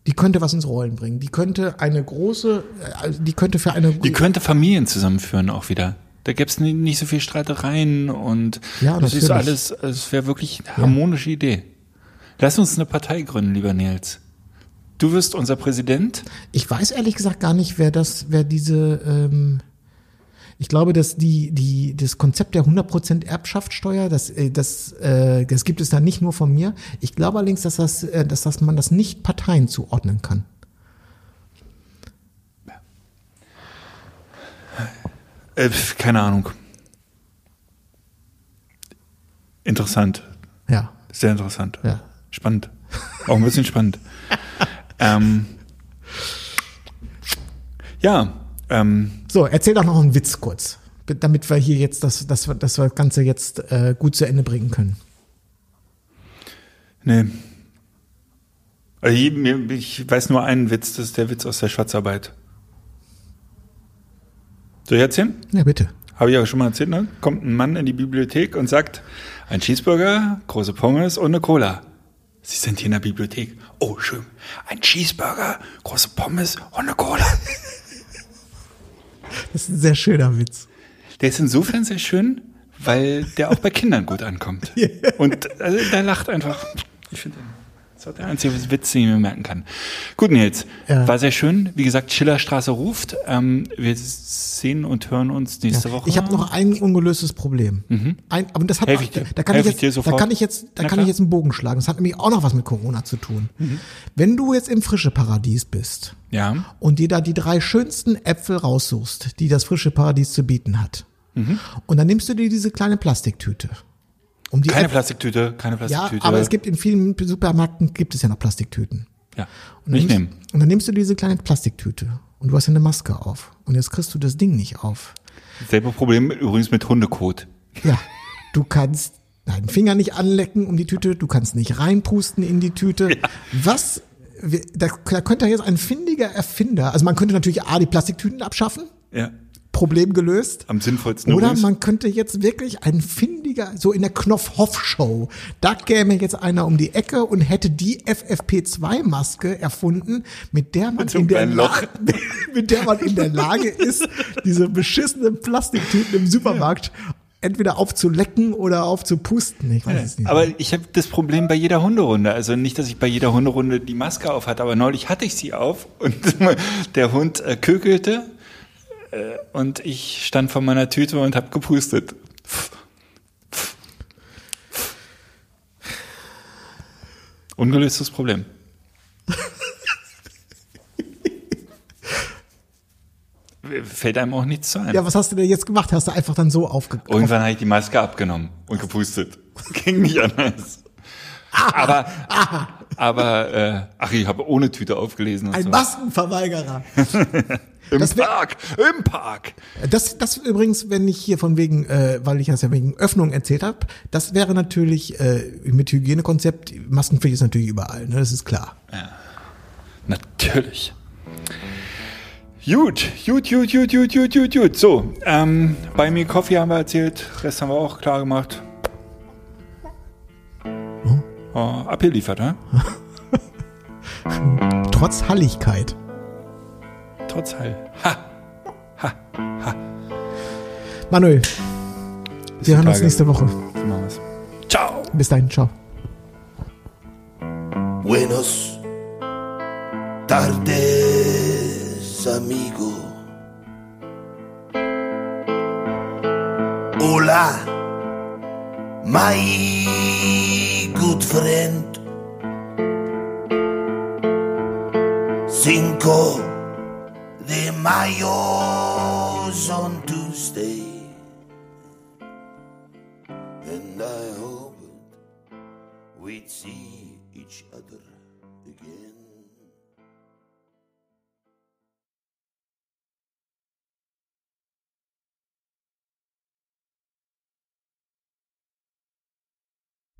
die könnte was ins Rollen bringen. Die könnte eine große, äh, die könnte für eine, Die könnte Familien zusammenführen auch wieder. Da gäbe es nicht so viel Streitereien und Ja, das ist alles, es wäre wirklich eine harmonische Idee. Lass uns eine Partei gründen, lieber Nils. Du wirst unser Präsident. ich weiß ehrlich gesagt gar nicht, wer das, wer diese, ähm, ich glaube, dass die, die, das Konzept der 100% Erbschaftssteuer, das, äh, das, äh, das gibt es da nicht nur von mir. Ich glaube allerdings, dass das, äh, dass das man das nicht Parteien zuordnen kann. Äh, keine Ahnung. Interessant. Ja, Sehr interessant. ja. Spannend. Auch ein bisschen spannend. ähm, ja, ähm, So, erzähl doch noch einen Witz kurz, damit wir hier jetzt das, das, das Ganze jetzt äh, gut zu Ende bringen können. nee. Also ich, ich weiß nur einen Witz, das ist der Witz aus der Schwarzarbeit. Soll ich erzählen? Ja, bitte. Habe ich aber schon mal erzählt, ne? Kommt ein Mann in die Bibliothek und sagt, ein Cheeseburger, große Pommes und eine Cola. Sie sind hier in der Bibliothek. Oh, schön. Ein Cheeseburger, große Pommes und eine Cola. Das ist ein sehr schöner Witz. Der ist insofern sehr schön, weil der auch bei Kindern gut ankommt. Und also, der lacht einfach. Ich finde, das ist der einzige Witz, den ich mir merken kann. Gut, Nils. Ja. War sehr schön. Wie gesagt, Schillerstraße ruft. Ähm, wir sehen und hören uns nächste Woche. Ich habe noch ein ungelöstes Problem. Ein, aber das hat Helf ich dir. da kann Helf ich ich dir jetzt, da sofort. kann ich jetzt, da Na kann klar. ich jetzt einen Bogen schlagen. Das hat nämlich auch noch was mit Corona zu tun. Mhm. Wenn du jetzt im frische Paradies bist Ja. und dir da die drei schönsten Äpfel raussuchst, die das frische Paradies zu bieten hat, Mhm. und dann nimmst du dir diese kleine Plastiktüte. Um die Keine Äpfel- Plastiktüte, keine Ja, Plastiktüte. aber es gibt in vielen Supermärkten gibt es ja noch Plastiktüten. Ja. Und dann Nicht nimmst- nehmen. Und dann nimmst du diese kleine Plastiktüte und du hast ja eine Maske auf. Und jetzt kriegst du das Ding nicht auf. Selbe Problem übrigens mit Hundekot. Ja, du kannst deinen Finger nicht anlecken um die Tüte, du kannst nicht reinpusten in die Tüte. Was, da, da könnte jetzt ein findiger Erfinder, also man könnte natürlich A, die Plastiktüten abschaffen, Ja. Problem gelöst. Am sinnvollsten Oder übrigens. man könnte jetzt wirklich ein findiger, so in der Knopf-Hoff-Show, da käme jetzt einer um die Ecke und hätte die FFP2-Maske erfunden, mit der man in der Loch. Lage, mit der man in der Lage ist, diese beschissenen Plastiktüten im Supermarkt entweder aufzulecken oder aufzupusten. Ich weiß es nicht. Aber ich habe das Problem bei jeder Hunderunde. Also nicht, dass ich bei jeder Hunderunde die Maske auf hatte, aber neulich hatte ich sie auf und der Hund äh, kökelte und ich stand vor meiner Tüte und habe gepustet. Ungelöstes Problem. Fällt einem auch nichts zu ein. ja, was hast du denn jetzt gemacht? Hast du einfach dann so aufge... Irgendwann habe ich die Maske abgenommen und gepustet. Ging nicht anders. Aber, aber, äh, ach, ich habe ohne Tüte aufgelesen. Ein so. Maskenverweigerer. Im das wär- Park, im Park. Das, das übrigens, wenn ich hier von wegen, äh, weil ich das ja wegen Öffnung erzählt habe, das wäre natürlich äh, mit Hygienekonzept, Maskenpflicht ist natürlich überall, ne? das ist klar. Natürlich. Gut, gut, gut, gut, gut, gut, gut, gut. So, ähm, bei mir Coffee haben wir erzählt, Rest haben wir auch klar gemacht. Oh, abgeliefert, hä? Trotz Halligkeit. Trotz Heil. Ha! Manuel, wir hören uns Tage. nächste Woche. Ciao! Bis dahin, ciao. Buenos tardes, amigo. Hola, my good friend. Cinco de Mayo's on Tuesday. And I hope we'd see each